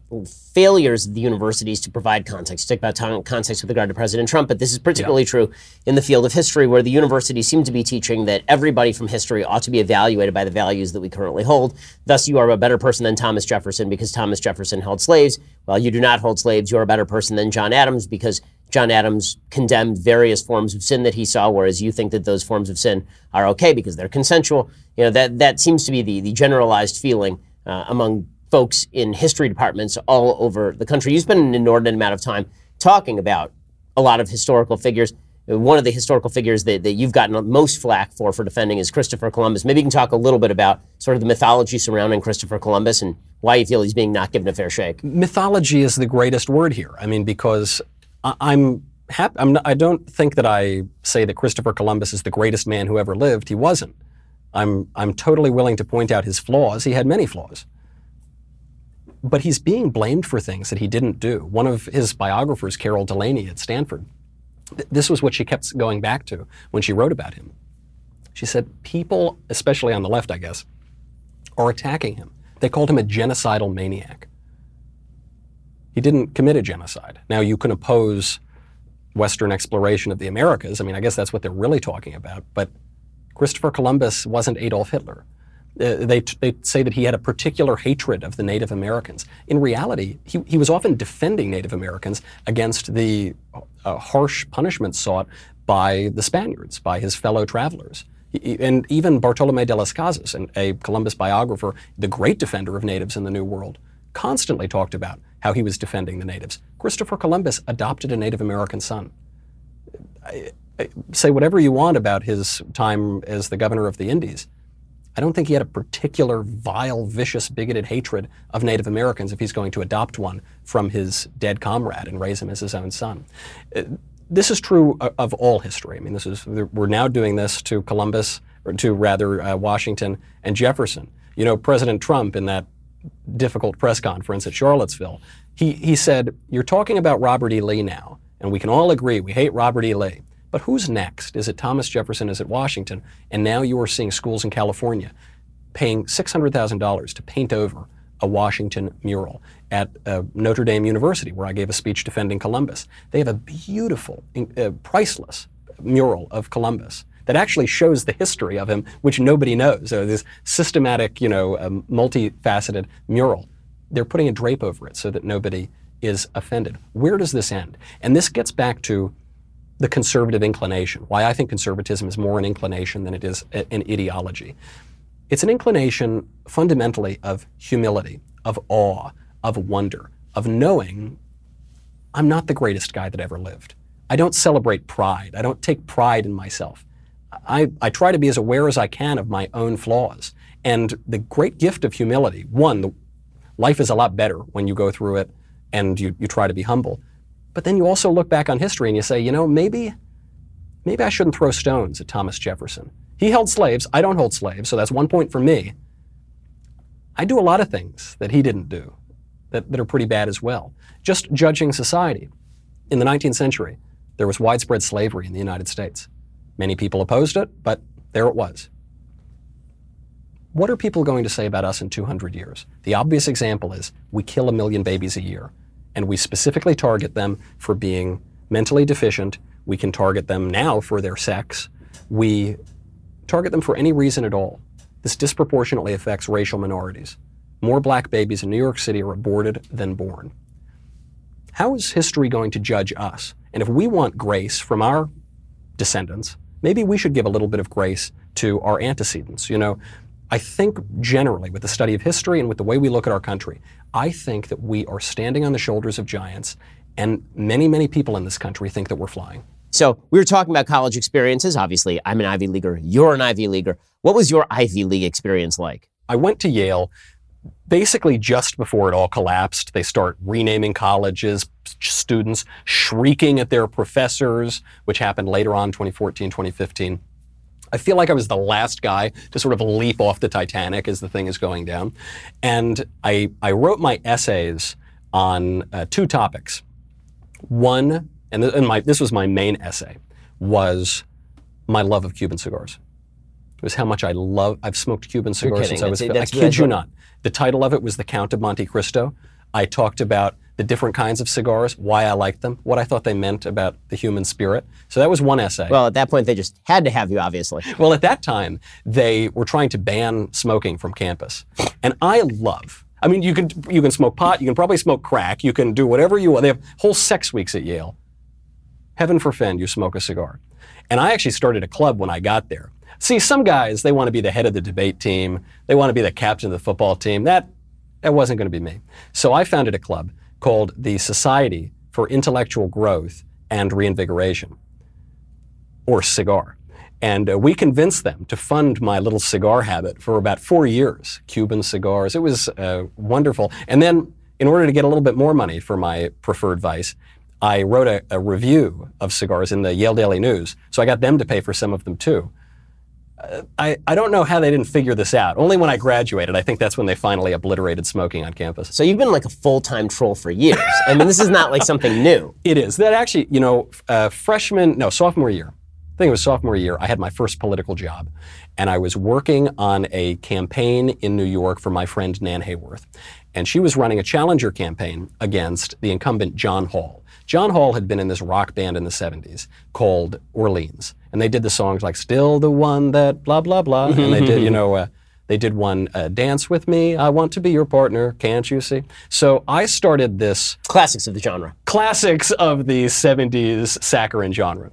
failures of the universities to provide context. You talk about context with regard to President Trump, but this is particularly yeah. true in the field of history, where the universities seem to be teaching that everybody from history ought to be evaluated by the values that we currently hold. Thus, you are a better person than Thomas Jefferson because Thomas Jefferson held slaves. While you do not hold slaves, you're a better person than John Adams because John Adams condemned various forms of sin that he saw, whereas you think that those forms of sin are okay because they're consensual. You know that that seems to be the the generalized feeling uh, among folks in history departments all over the country. You spend an inordinate amount of time talking about a lot of historical figures. One of the historical figures that, that you've gotten most flack for for defending is Christopher Columbus. Maybe you can talk a little bit about sort of the mythology surrounding Christopher Columbus and why you feel he's being not given a fair shake. Mythology is the greatest word here. I mean, because I'm happy. I'm not, I don't think that I say that Christopher Columbus is the greatest man who ever lived. He wasn't. I'm, I'm totally willing to point out his flaws. He had many flaws. But he's being blamed for things that he didn't do. One of his biographers, Carol Delaney at Stanford, th- this was what she kept going back to when she wrote about him. She said, People, especially on the left, I guess, are attacking him. They called him a genocidal maniac. He didn't commit a genocide. Now, you can oppose Western exploration of the Americas. I mean, I guess that's what they're really talking about. But Christopher Columbus wasn't Adolf Hitler. Uh, they, they say that he had a particular hatred of the Native Americans. In reality, he, he was often defending Native Americans against the uh, harsh punishments sought by the Spaniards, by his fellow travelers. and even Bartolome de las Casas, a Columbus biographer, the great defender of natives in the New World, constantly talked about how he was defending the natives. Christopher Columbus adopted a Native American son. Say whatever you want about his time as the governor of the Indies. I don't think he had a particular vile, vicious, bigoted hatred of Native Americans if he's going to adopt one from his dead comrade and raise him as his own son. Uh, this is true of all history. I mean, this is we're now doing this to Columbus, or to rather uh, Washington and Jefferson. You know, President Trump in that difficult press conference at Charlottesville, he he said, "You're talking about Robert E. Lee now, and we can all agree we hate Robert E. Lee." But who's next? Is it Thomas Jefferson? Is it Washington? And now you are seeing schools in California paying $600,000 to paint over a Washington mural at uh, Notre Dame University, where I gave a speech defending Columbus. They have a beautiful, uh, priceless mural of Columbus that actually shows the history of him, which nobody knows. So this systematic, you know, um, multifaceted mural. They're putting a drape over it so that nobody is offended. Where does this end? And this gets back to the conservative inclination, why I think conservatism is more an inclination than it is an ideology. It's an inclination fundamentally of humility, of awe, of wonder, of knowing I'm not the greatest guy that ever lived. I don't celebrate pride. I don't take pride in myself. I, I try to be as aware as I can of my own flaws. And the great gift of humility, one, the, life is a lot better when you go through it and you, you try to be humble. But then you also look back on history and you say, you know, maybe, maybe I shouldn't throw stones at Thomas Jefferson. He held slaves. I don't hold slaves, so that's one point for me. I do a lot of things that he didn't do that, that are pretty bad as well. Just judging society. In the 19th century, there was widespread slavery in the United States. Many people opposed it, but there it was. what are people going to say about us in 200 years? The obvious example is we kill a million babies a year, and we specifically target them for being mentally deficient. We can target them now for their sex. We target them for any reason at all. This disproportionately affects racial minorities. More black babies in New York City are aborted than born. How is history going to judge us? And if we want grace from our descendants, maybe we should give a little bit of grace to our antecedents. You know, I think generally, with the study of history and with the way we look at our country, I think that we are standing on the shoulders of giants, and many, many people in this country think that we're flying. So we were talking about college experiences. Obviously, I'm an Ivy Leaguer. You're an Ivy Leaguer. What was your Ivy League experience like? I went to Yale basically just before it all collapsed. They start renaming colleges, students shrieking at their professors, which happened later on, 2014, 2015. I feel like I was the last guy to sort of leap off the Titanic as the thing is going down. And I, I wrote my essays on uh, two topics. One, and, th- and my, this was my main essay, was my love of Cuban cigars. It was how much I love, I've smoked Cuban cigars since I was, That's- I kid you not. The title of it was The Count of Monte Cristo. I talked about the different kinds of cigars, why I liked them, what I thought they meant about the human spirit. So that was one essay. Well, at that point, they just had to have you, obviously. Well, at that time, they were trying to ban smoking from campus. And I love, I mean, you can, you can smoke pot, you can probably smoke crack, you can do whatever you want. They have whole sex weeks at Yale. Heaven forfend you smoke a cigar. And I actually started a club when I got there. See, some guys, they want to be the head of the debate team, they want to be the captain of the football team. That, that wasn't going to be me. So I founded a club called the Society for Intellectual Growth and Reinvigoration or cigar. And uh, we convinced them to fund my little cigar habit for about four years, Cuban cigars. It was uh, wonderful. And then, in order to get a little bit more money for my preferred vice, I wrote a, a review of cigars in the Yale Daily News. So I got them to pay for some of them too. Uh, I, I don't know how they didn't figure this out. Only when I graduated, I think that's when they finally obliterated smoking on campus. So you've been like a full time troll for years. I mean, this is not like something new. It is. That actually, you know, uh, freshman, no, sophomore year. I think it was sophomore year. I had my first political job, and I was working on a campaign in New York for my friend Nan Hayworth, and she was running a challenger campaign against the incumbent John Hall. John Hall had been in this rock band in the 70s called Orleans, and they did the songs like "Still the One That Blah Blah Blah," and they did, you know. Uh, they did one, uh, Dance With Me, I Want to Be Your Partner, Can't You See? So I started this Classics of the genre. classics of the 70s saccharine genre.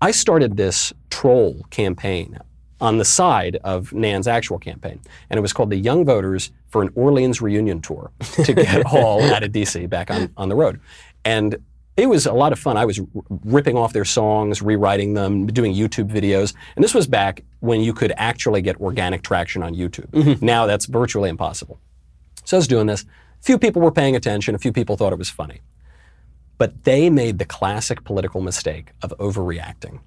I started this troll campaign on the side of Nan's actual campaign, and it was called the Young Voters for an Orleans Reunion Tour to get all out of DC back on, on the road. And it was a lot of fun. I was ripping off their songs, rewriting them, doing YouTube videos. And this was back when you could actually get organic traction on YouTube. Mm-hmm. Now that's virtually impossible. So I was doing this. A few people were paying attention, a few people thought it was funny. But they made the classic political mistake of overreacting.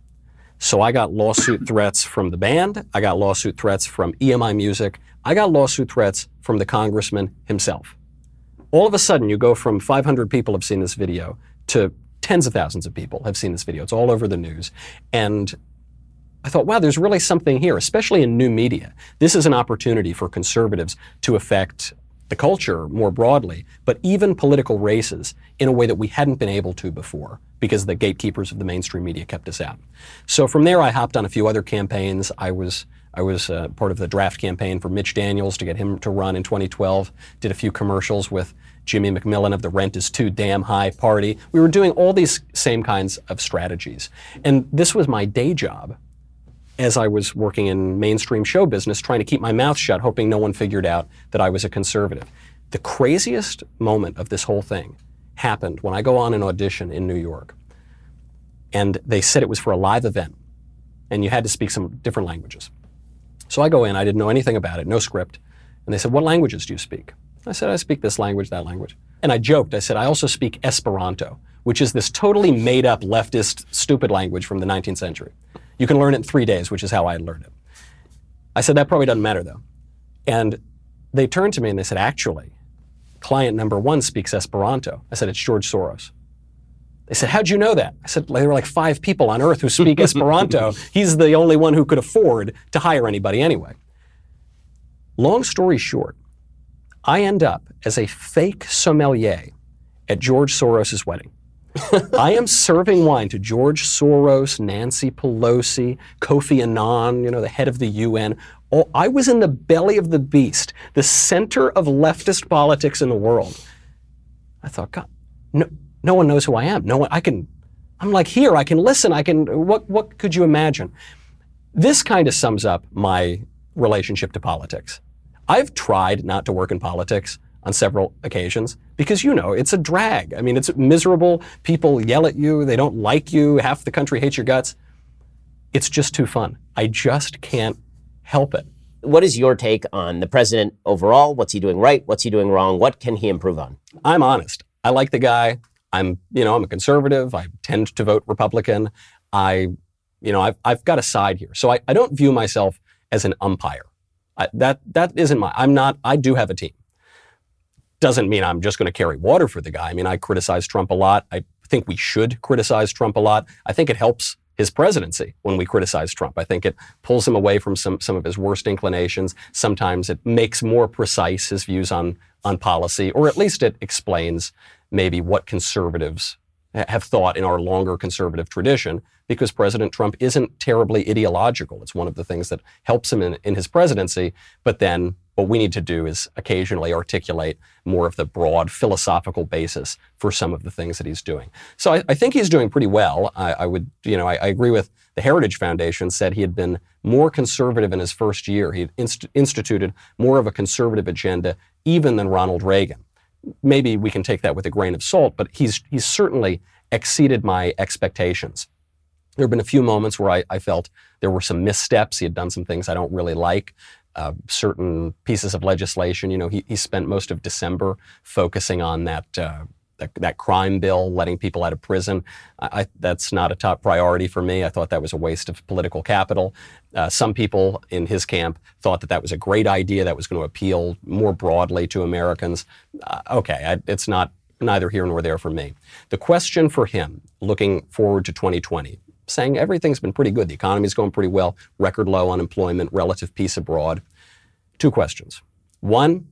So I got lawsuit threats from the band, I got lawsuit threats from EMI Music, I got lawsuit threats from the congressman himself. All of a sudden, you go from 500 people have seen this video to tens of thousands of people have seen this video. It's all over the news. And I thought, wow, there's really something here, especially in new media. This is an opportunity for conservatives to affect the culture more broadly, but even political races in a way that we hadn't been able to before because the gatekeepers of the mainstream media kept us out. So from there, I hopped on a few other campaigns. I was I was uh, part of the draft campaign for Mitch Daniels to get him to run in 2012. Did a few commercials with Jimmy McMillan of the Rent is Too Damn High party. We were doing all these same kinds of strategies. And this was my day job as I was working in mainstream show business, trying to keep my mouth shut, hoping no one figured out that I was a conservative. The craziest moment of this whole thing happened when I go on an audition in New York. And they said it was for a live event, and you had to speak some different languages. So I go in, I didn't know anything about it, no script. And they said, What languages do you speak? I said, I speak this language, that language. And I joked, I said, I also speak Esperanto, which is this totally made up leftist, stupid language from the 19th century. You can learn it in three days, which is how I learned it. I said, That probably doesn't matter though. And they turned to me and they said, Actually, client number one speaks Esperanto. I said, It's George Soros. They said, How'd you know that? I said, There were like five people on earth who speak Esperanto. He's the only one who could afford to hire anybody anyway. Long story short, I end up as a fake sommelier at George Soros' wedding. I am serving wine to George Soros, Nancy Pelosi, Kofi Annan, you know, the head of the UN. Oh, I was in the belly of the beast, the center of leftist politics in the world. I thought, God, no, no one knows who I am. No one, I can, I'm like here, I can listen, I can, what, what could you imagine? This kind of sums up my relationship to politics. I've tried not to work in politics on several occasions because you know it's a drag. I mean, it's miserable. People yell at you, they don't like you, half the country hates your guts. It's just too fun. I just can't help it. What is your take on the president overall? What's he doing right? What's he doing wrong? What can he improve on? I'm honest. I like the guy. I'm, you know, I'm a conservative. I tend to vote Republican. I, you know, I've, I've got a side here. So I, I don't view myself as an umpire. I, that, that isn't my, I'm not, I do have a team. Doesn't mean I'm just going to carry water for the guy. I mean, I criticize Trump a lot. I think we should criticize Trump a lot. I think it helps his presidency when we criticize Trump. I think it pulls him away from some, some of his worst inclinations. Sometimes it makes more precise his views on, on policy, or at least it explains maybe what conservatives have thought in our longer conservative tradition because President Trump isn't terribly ideological. It's one of the things that helps him in, in his presidency. But then what we need to do is occasionally articulate more of the broad philosophical basis for some of the things that he's doing. So I, I think he's doing pretty well. I, I would, you know, I, I, agree with the Heritage Foundation said he had been more conservative in his first year. He inst- instituted more of a conservative agenda even than Ronald Reagan. Maybe we can take that with a grain of salt, but he's he's certainly exceeded my expectations. There have been a few moments where I, I, felt there were some missteps. He had done some things I don't really like uh, certain pieces of legislation. You know, he, he spent most of December focusing on that, uh, that, that crime bill, letting people out of prison. I, that's not a top priority for me. I thought that was a waste of political capital. Uh, some people in his camp thought that that was a great idea that was going to appeal more broadly to Americans. Uh, okay, I, it's not neither here nor there for me. The question for him, looking forward to 2020, saying everything's been pretty good. The economy's going pretty well, record low unemployment, relative peace abroad. Two questions. One,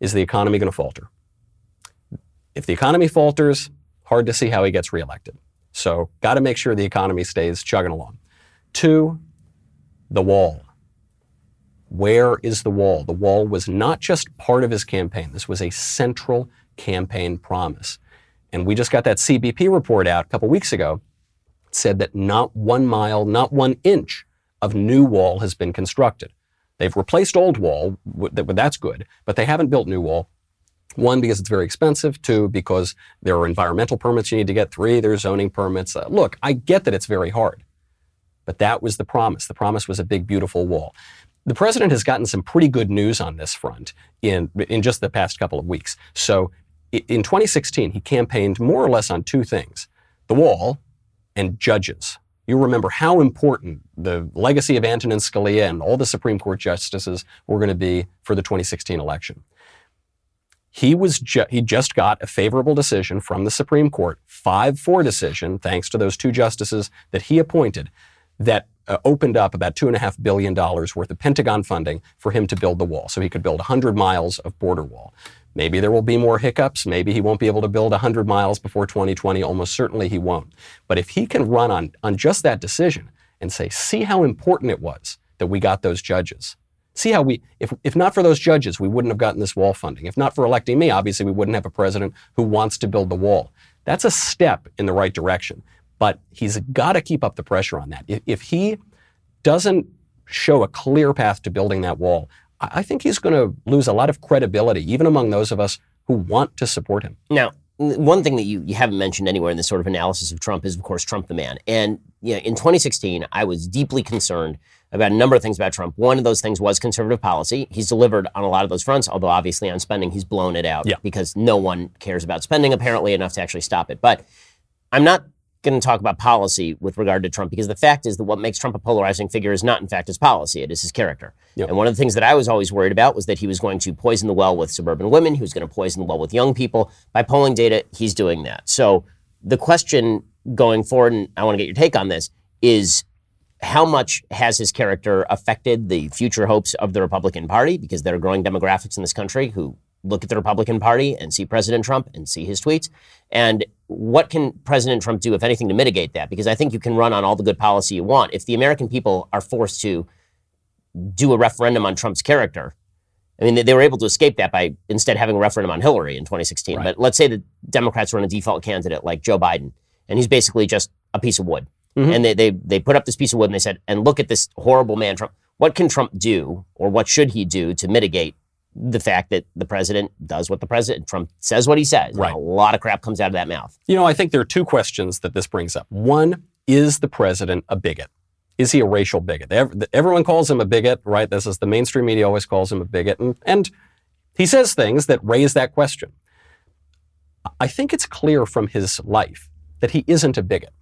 is the economy going to falter? If the economy falters, hard to see how he gets reelected. So, got to make sure the economy stays chugging along. Two, the wall. Where is the wall? The wall was not just part of his campaign, this was a central campaign promise. And we just got that CBP report out a couple weeks ago said that not one mile, not one inch of new wall has been constructed. They've replaced old wall, that's good, but they haven't built new wall. One, because it's very expensive. Two, because there are environmental permits you need to get. Three, there's zoning permits. Uh, look, I get that it's very hard, but that was the promise. The promise was a big, beautiful wall. The president has gotten some pretty good news on this front in, in just the past couple of weeks. So in 2016, he campaigned more or less on two things the wall, and judges. You remember how important the legacy of Antonin Scalia and all the Supreme Court justices were going to be for the 2016 election. He was ju- he just got a favorable decision from the Supreme Court, 5-4 decision, thanks to those two justices that he appointed, that uh, opened up about $2.5 billion worth of Pentagon funding for him to build the wall. So he could build 100 miles of border wall. Maybe there will be more hiccups. Maybe he won't be able to build 100 miles before 2020. Almost certainly he won't. But if he can run on, on just that decision and say, see how important it was that we got those judges. See how we, if, if not for those judges, we wouldn't have gotten this wall funding. If not for electing me, obviously we wouldn't have a president who wants to build the wall. That's a step in the right direction. But he's got to keep up the pressure on that. If, if he doesn't show a clear path to building that wall, I think he's going to lose a lot of credibility, even among those of us who want to support him. Now, one thing that you, you haven't mentioned anywhere in this sort of analysis of Trump is, of course, Trump the man. And you know, in 2016, I was deeply concerned about a number of things about Trump. One of those things was conservative policy. He's delivered on a lot of those fronts, although obviously on spending, he's blown it out yeah. because no one cares about spending apparently enough to actually stop it. But I'm not going to talk about policy with regard to Trump because the fact is that what makes Trump a polarizing figure is not, in fact, his policy. It is his character. Yep. And one of the things that I was always worried about was that he was going to poison the well with suburban women. He was going to poison the well with young people. By polling data, he's doing that. So the question going forward, and I want to get your take on this, is how much has his character affected the future hopes of the Republican Party? Because there are growing demographics in this country who look at the Republican Party and see President Trump and see his tweets. And what can President Trump do, if anything, to mitigate that? Because I think you can run on all the good policy you want. If the American people are forced to do a referendum on Trump's character, I mean, they, were able to escape that by instead having a referendum on Hillary in 2016. Right. But let's say the Democrats run a default candidate like Joe Biden, and he's basically just a piece of wood. Mm-hmm. And they, they, they put up this piece of wood and they said, and look at this horrible man, Trump. What can Trump do, or what should he do to mitigate the fact that the president does what the president Trump says what he says. Right. a lot of crap comes out of that mouth. You know, I think there are two questions that this brings up. One, is the president a bigot? Is he a racial bigot? Everyone calls him a bigot, right? This is the mainstream media always calls him a bigot. And, and he says things that raise that question. I think it's clear from his life that he isn't a bigot.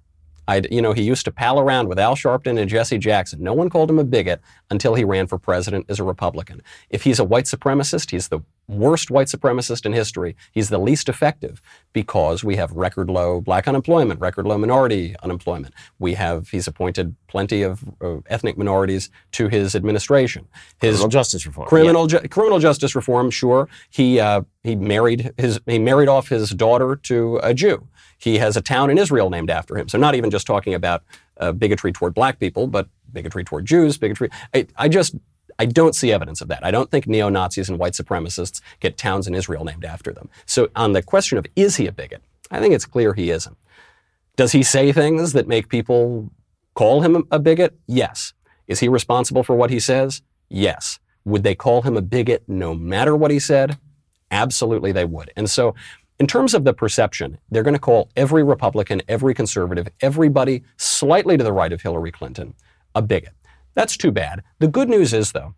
I, you know, he used to pal around with Al Sharpton and Jesse Jackson. No one called him a bigot until he ran for president as a Republican. If he's a white supremacist, he's the worst white supremacist in history. He's the least effective because we have record low black unemployment, record low minority unemployment. We have, he's appointed plenty of uh, ethnic minorities to his administration. His criminal justice reform. Criminal, yeah. ju- criminal justice reform, sure. He, uh, he married his, he married off his daughter to a Jew. He has a town in Israel named after him. So not even just talking about uh, bigotry toward black people, but bigotry toward Jews, bigotry. I, I just I don't see evidence of that. I don't think neo Nazis and white supremacists get towns in Israel named after them. So, on the question of is he a bigot, I think it's clear he isn't. Does he say things that make people call him a bigot? Yes. Is he responsible for what he says? Yes. Would they call him a bigot no matter what he said? Absolutely, they would. And so, in terms of the perception, they're going to call every Republican, every conservative, everybody slightly to the right of Hillary Clinton a bigot. That's too bad. The good news is, though,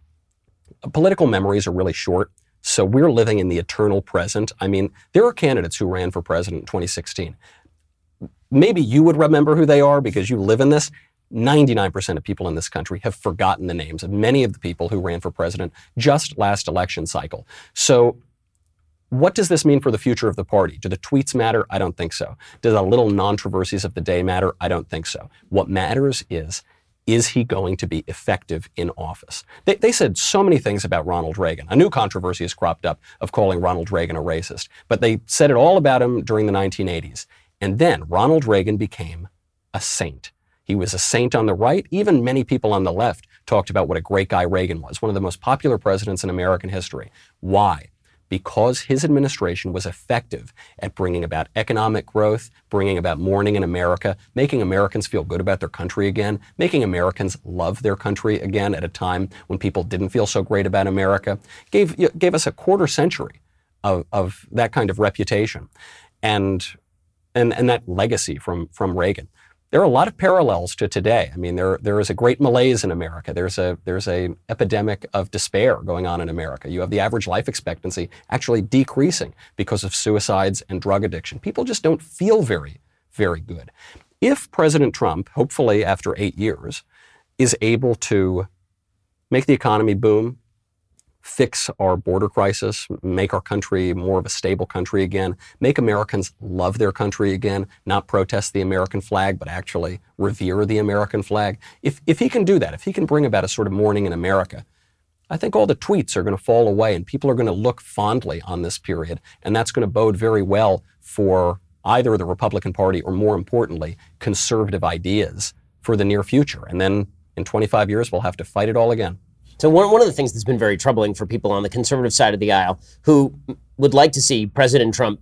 political memories are really short. So we're living in the eternal present. I mean, there are candidates who ran for president in 2016. Maybe you would remember who they are because you live in this. 99% of people in this country have forgotten the names of many of the people who ran for president just last election cycle. So what does this mean for the future of the party? Do the tweets matter? I don't think so. Do the little controversies of the day matter? I don't think so. What matters is is he going to be effective in office? They, they, said so many things about Ronald Reagan. A new controversy has cropped up of calling Ronald Reagan a racist, but they said it all about him during the 1980s. And then Ronald Reagan became a saint. He was a saint on the right. Even many people on the left talked about what a great guy Reagan was, one of the most popular presidents in American history. Why? Because his administration was effective at bringing about economic growth, bringing about morning in America, making Americans feel good about their country again, making Americans love their country again at a time when people didn't feel so great about America, gave, gave us a quarter century of, of that kind of reputation. And, and, and that legacy from, from Reagan there are a lot of parallels to today. I mean, there, there is a great malaise in America. There's a there's an epidemic of despair going on in America. You have the average life expectancy actually decreasing because of suicides and drug addiction. People just don't feel very, very good. If President Trump, hopefully after eight years, is able to make the economy boom, fix our border crisis, make our country more of a stable country again, make Americans love their country again, not protest the American flag, but actually revere the American flag. If, if he can do that, if he can bring about a sort of morning in America, I think all the tweets are going to fall away and people are going to look fondly on this period. And that's going to bode very well for either the Republican Party or, more importantly, conservative ideas for the near future. And then in 25 years, we'll have to fight it all again. So one, one of the things that's been very troubling for people on the conservative side of the aisle who would like to see President Trump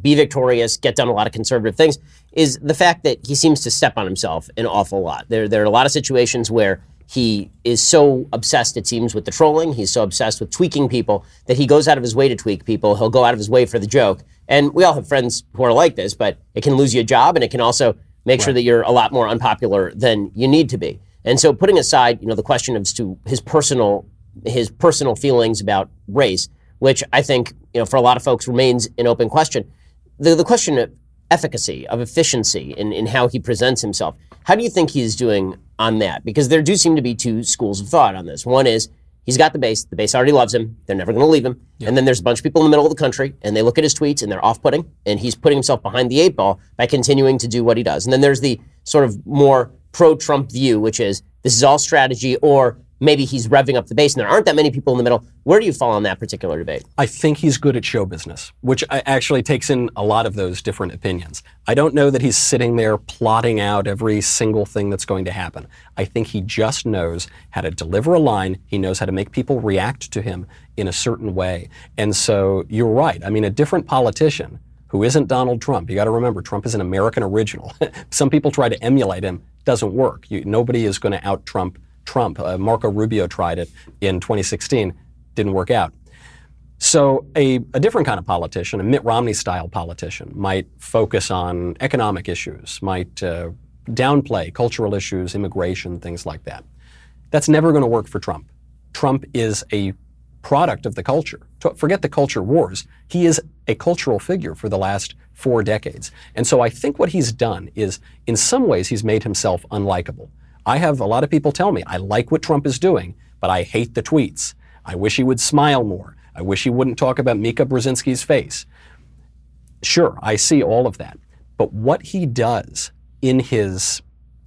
be victorious, get done a lot of conservative things, is the fact that he seems to step on himself an awful lot. There, there are a lot of situations where he is so obsessed, it seems, with the trolling. He's so obsessed with tweaking people that he goes out of his way to tweak people. He'll go out of his way for the joke. And we all have friends who are like this, but it can lose you a job and it can also make right. sure that you're a lot more unpopular than you need to be. And so, putting aside, you know, the question of to his personal his personal feelings about race, which I think, you know, for a lot of folks remains an open question. The, the question of efficacy, of efficiency in, in how he presents himself, how do you think he's doing on that? Because there do seem to be two schools of thought on this. One is he's got the base, the base already loves him, they're never going to leave him. Yep. And then there's a bunch of people in the middle of the country, and they look at his tweets and they're off putting, and he's putting himself behind the eight ball by continuing to do what he does. And then there's the sort of more pro Trump view, which is this is all strategy, or maybe he's revving up the base, and there aren't that many people in the middle. Where do you fall on that particular debate? I think he's good at show business, which actually takes in a lot of those different opinions. I don't know that he's sitting there plotting out every single thing that's going to happen. I think he just knows how to deliver a line. He knows how to make people react to him in a certain way. And so you're right. I mean, a different politician who isn't Donald Trump, you got to remember, Trump is an American original. Some people try to emulate him, doesn't work. You, nobody is going to out Trump Trump. Uh, Marco Rubio tried it in 2016, didn't work out. So, a, a, different kind of politician, a Mitt Romney style politician, might focus on economic issues, might uh, downplay cultural issues, immigration, things like that. That's never going to work for Trump. Trump is a product of the culture. Forget the culture wars. He is a cultural figure for the last four decades. And so I think what he's done is, in some ways, he's made himself unlikable. I have a lot of people tell me, I like what Trump is doing, but I hate the tweets. I wish he would smile more. I wish he wouldn't talk about Mika Brzezinski's face. Sure, I see all of that. But what he does in his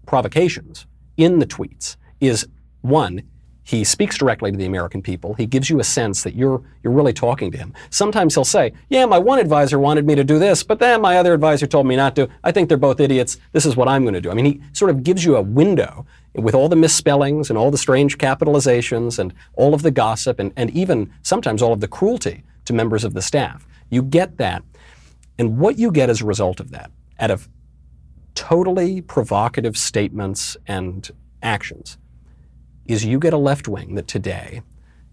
provocations, in the tweets, is one, he speaks directly to the American people. He gives you a sense that you're, you're really talking to him. Sometimes he'll say, Yeah, my one advisor wanted me to do this, but then my other advisor told me not to. I think they're both idiots. This is what I'm going to do. I mean, he sort of gives you a window with all the misspellings and all the strange capitalizations and all of the gossip and, and even sometimes all of the cruelty to members of the staff. You get that. And what you get as a result of that, out of totally provocative statements and actions, is you get a left wing that today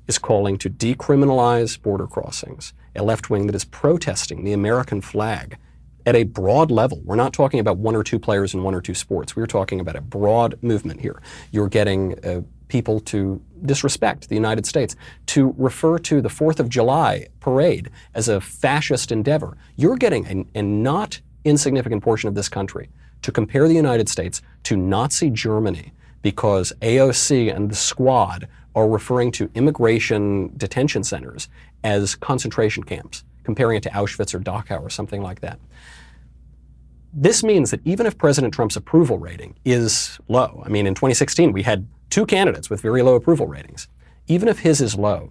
is calling to decriminalize border crossings, a left wing that is protesting the American flag at a broad level. We're not talking about one or two players in one or two sports. We're talking about a broad movement here. You're getting uh, people to disrespect the United States, to refer to the 4th of July parade as a fascist endeavor. You're getting a, a not insignificant portion of this country to compare the United States to Nazi Germany because AOC and the squad are referring to immigration detention centers as concentration camps, comparing it to Auschwitz or Dachau or something like that. This means that even if President Trump's approval rating is low, I mean, in 2016 we had two candidates with very low approval ratings, even if his is low,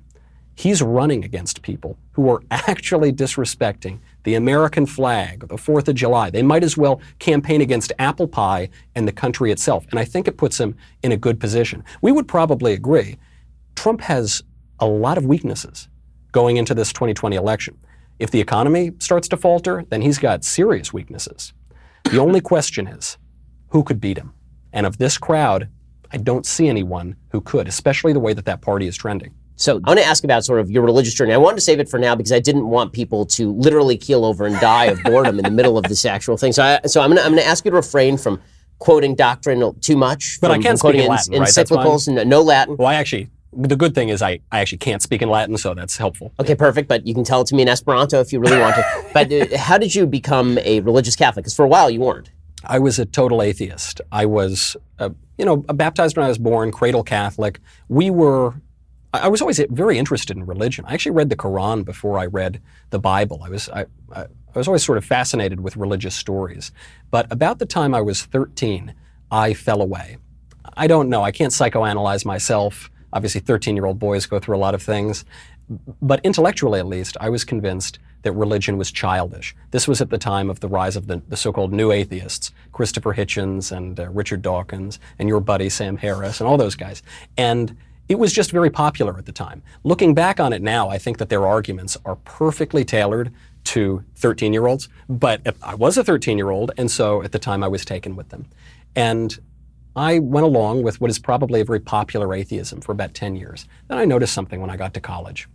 he's running against people who are actually disrespecting the American flag, the 4th of July. They might as well campaign against apple pie and the country itself. And I think it puts him in a good position. We would probably agree Trump has a lot of weaknesses going into this 2020 election. If the economy starts to falter, then he's got serious weaknesses. The only question is who could beat him? And of this crowd, I don't see anyone who could, especially the way that that party is trending. So I want to ask about sort of your religious journey. I wanted to save it for now because I didn't want people to literally keel over and die of boredom in the middle of this actual thing. So, I, so I'm going to I'm going to ask you to refrain from quoting doctrine too much. But I can't speak in Latin, right? Encyclicals, no, no Latin. Well, I actually the good thing is I, I actually can't speak in Latin, so that's helpful. Okay, perfect. But you can tell it to me in Esperanto if you really want to. But uh, how did you become a religious Catholic? Because for a while you weren't. I was a total atheist. I was, uh, you know, baptized when I was born, cradle Catholic. We were I was always very interested in religion. I actually read the Quran before I read the Bible. I was I, I, was always sort of fascinated with religious stories. But about the time I was 13, I fell away. I don't know. I can't psychoanalyze myself. Obviously, 13 year old boys go through a lot of things. But intellectually, at least, I was convinced that religion was childish. This was at the time of the rise of the, the so called new atheists, Christopher Hitchens and uh, Richard Dawkins and your buddy Sam Harris and all those guys. And it was just very popular at the time. Looking back on it now, I think that their arguments are perfectly tailored to 13 year olds, but I was a 13 year old, and so at the time I was taken with them. And I went along with what is probably a very popular atheism for about 10 years. Then I noticed something when I got to college.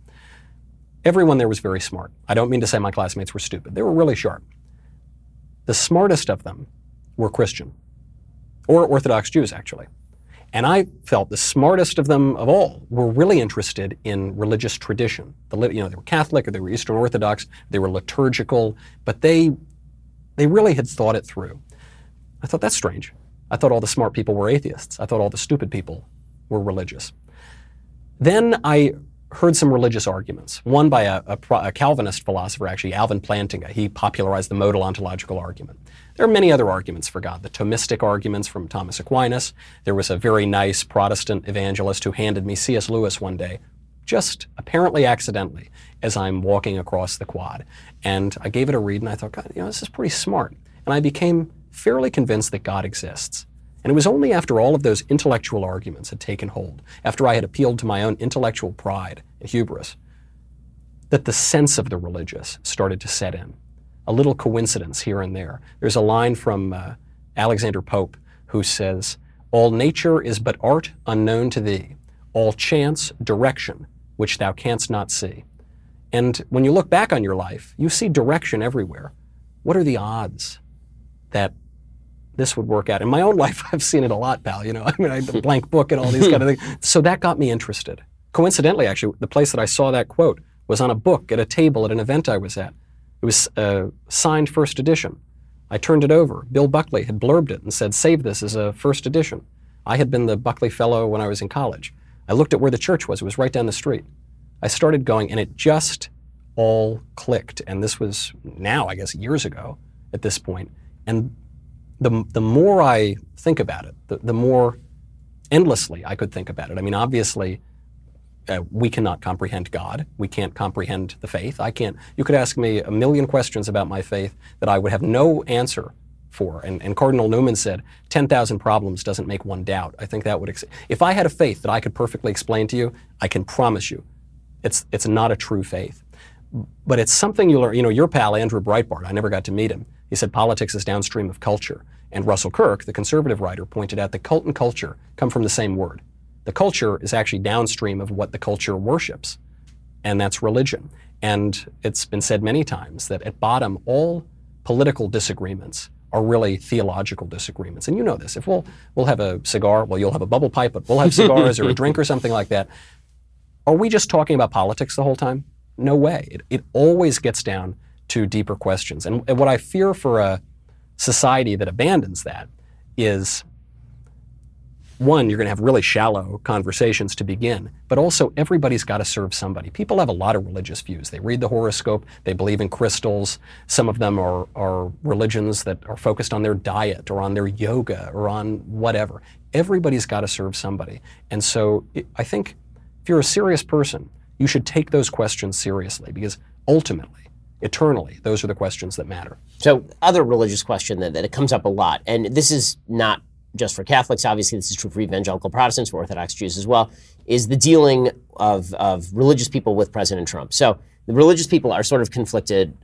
Everyone there was very smart. I don't mean to say my classmates were stupid, they were really sharp. The smartest of them were Christian, or Orthodox Jews, actually. And I felt the smartest of them of all were really interested in religious tradition. The, you know, they were Catholic or they were Eastern Orthodox, they were liturgical, but they, they really had thought it through. I thought that's strange. I thought all the smart people were atheists. I thought all the stupid people were religious. Then I heard some religious arguments. One by a, a, a Calvinist philosopher, actually, Alvin Plantinga. He popularized the modal ontological argument There are many other arguments for God. The Thomistic arguments from Thomas Aquinas. There was a very nice Protestant evangelist who handed me C.S. Lewis one day, just apparently accidentally, as I'm walking across the quad. And I gave it a read and I thought, God, you know, this is pretty smart. And I became fairly convinced that God exists. And it was only after all of those intellectual arguments had taken hold, after I had appealed to my own intellectual pride and hubris, that the sense of the religious started to set in. A little coincidence here and there. There's a line from uh, Alexander Pope who says, All nature is but art unknown to thee, all chance direction which thou canst not see. And when you look back on your life, you see direction everywhere. What are the odds that this would work out? In my own life, I've seen it a lot, pal. You know, I mean, I had a blank book and all these kind of things. So that got me interested. Coincidentally, actually, the place that I saw that quote was on a book at a table at an event I was at. It was a uh, signed first edition. I turned it over. Bill Buckley had blurbed it and said, Save this as a first edition. I had been the Buckley Fellow when I was in college. I looked at where the church was, it was right down the street. I started going, and it just all clicked. And this was now, I guess, years ago at this point. And the, the more I think about it, the, the more endlessly I could think about it. I mean, obviously, uh, we cannot comprehend God. We can't comprehend the faith. I can't. You could ask me a million questions about my faith that I would have no answer for. And, and Cardinal Newman said, 10,000 problems doesn't make one doubt. I think that would, ex- if I had a faith that I could perfectly explain to you, I can promise you, it's, it's not a true faith. But it's something you learn. You know, your pal, Andrew Breitbart, I never got to meet him. He said politics is downstream of culture. And Russell Kirk, the conservative writer, pointed out that cult and culture come from the same word. The culture is actually downstream of what the culture worships, and that's religion. And it's been said many times that at bottom, all political disagreements are really theological disagreements. And you know this. If we'll, we'll have a cigar, well, you'll have a bubble pipe, but we'll have cigars or a drink or something like that. Are we just talking about politics the whole time? No way. It, it always gets down to deeper questions. And, and what I fear for a society that abandons that is one, you're going to have really shallow conversations to begin, but also everybody's got to serve somebody. People have a lot of religious views. They read the horoscope, they believe in crystals. Some of them are, are religions that are focused on their diet or on their yoga or on whatever. Everybody's got to serve somebody. And so I think if you're a serious person, you should take those questions seriously because ultimately, eternally, those are the questions that matter. So, other religious question that, that it comes up a lot, and this is not just for Catholics, obviously this is true for evangelical Protestants, for Orthodox Jews as well, is the dealing of, of religious people with President Trump. So the religious people are sort of conflicted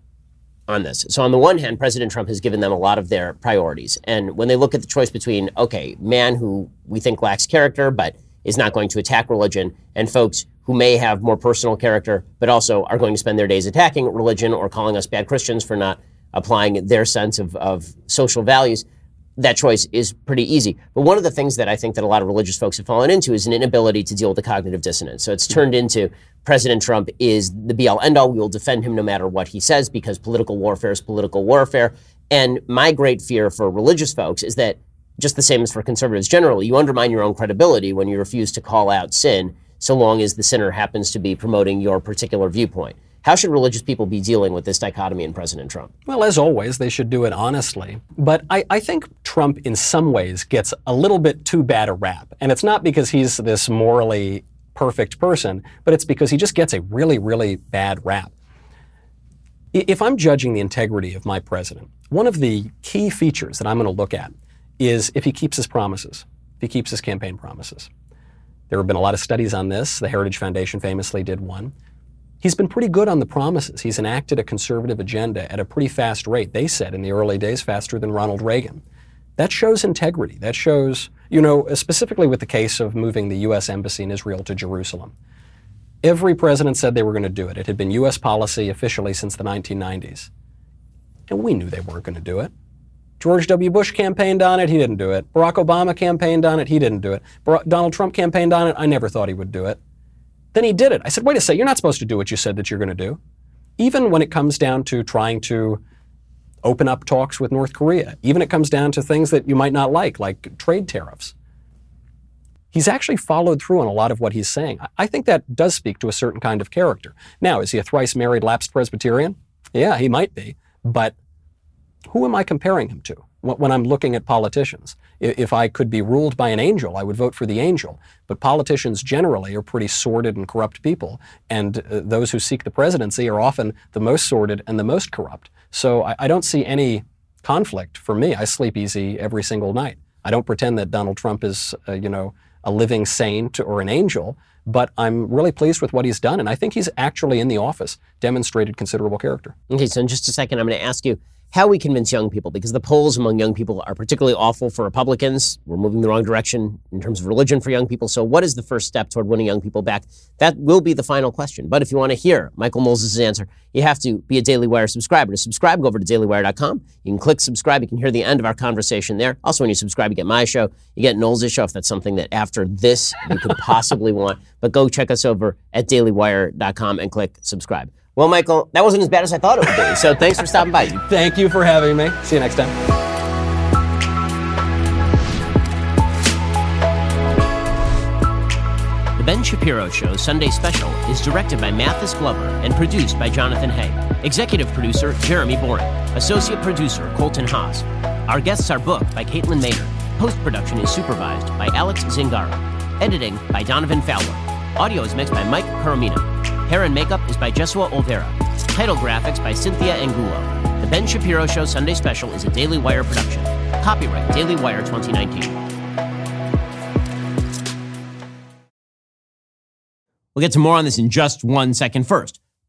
on this. So on the one hand, President Trump has given them a lot of their priorities. And when they look at the choice between, okay, man who we think lacks character, but is not going to attack religion, and folks who may have more personal character, but also are going to spend their days attacking religion or calling us bad Christians for not applying their sense of, of social values, that choice is pretty easy. But one of the things that I think that a lot of religious folks have fallen into is an inability to deal with the cognitive dissonance. So it's turned into President Trump is the be all end all. We will defend him no matter what he says because political warfare is political warfare. And my great fear for religious folks is that just the same as for conservatives generally, you undermine your own credibility when you refuse to call out sin so long as the sinner happens to be promoting your particular viewpoint. How should religious people be dealing with this dichotomy in President Trump? Well, as always, they should do it honestly. But I, I, think Trump, in some ways, gets a little bit too bad a rap. And it's not because he's this morally perfect person, but it's because he just gets a really, really bad rap. If I'm judging the integrity of my president, one of the key features that I'm going to look at is if he keeps his promises, if he keeps his campaign promises. There have been a lot of studies on this. The Heritage Foundation famously did one. He's been pretty good on the promises. He's enacted a conservative agenda at a pretty fast rate. They said in the early days, faster than Ronald Reagan. That shows integrity. That shows, you know, specifically with the case of moving the U.S. Embassy in Israel to Jerusalem. Every president said they were going to do it. It had been U.S. policy officially since the 1990s. And we knew they weren't going to do it. George W. Bush campaigned on it. He didn't do it. Barack Obama campaigned on it. He didn't do it. Donald Trump campaigned on it. I never thought he would do it. Then he did it. I said, wait a second, you're not supposed to do what you said that you're going to do. Even when it comes down to trying to open up talks with North Korea, even it comes down to things that you might not like, like trade tariffs. He's actually followed through on a lot of what he's saying. I think that does speak to a certain kind of character. Now, is he a thrice married lapsed Presbyterian? Yeah, he might be. But who am I comparing him to when I'm looking at politicians? If I could be ruled by an angel, I would vote for the angel. But politicians generally are pretty sordid and corrupt people, and uh, those who seek the presidency are often the most sordid and the most corrupt. So I, I don't see any conflict for me. I sleep easy every single night. I don't pretend that Donald Trump is, uh, you know, a living saint or an angel, but I'm really pleased with what he's done, and I think he's actually in the office demonstrated considerable character. Okay, so in just a second, I'm going to ask you how we convince young people, because the polls among young people are particularly awful for Republicans. We're moving the wrong direction in terms of religion for young people. So, what is the first step toward winning young people back? That will be the final question. But if you want to hear Michael Knowles' answer, you have to be a Daily Wire subscriber. To subscribe, go over to dailywire.com. You can click subscribe. You can hear the end of our conversation there. Also, when you subscribe, you get my show. You get Knowles' show if that's something that after this you could possibly want. But go check us over at dailywire.com and click subscribe. Well, Michael, that wasn't as bad as I thought it would be. So thanks for stopping by. Thank you for having me. See you next time. The Ben Shapiro Show Sunday Special is directed by Mathis Glover and produced by Jonathan Hay. Executive producer Jeremy Boring. Associate producer Colton Haas. Our guests are booked by Caitlin Mayer. Post production is supervised by Alex Zingaro. Editing by Donovan Fowler. Audio is mixed by Mike Coromina. Hair and makeup is by Jesua Olvera. Title graphics by Cynthia Angulo. The Ben Shapiro Show Sunday Special is a Daily Wire production. Copyright Daily Wire 2019. We'll get to more on this in just one second first.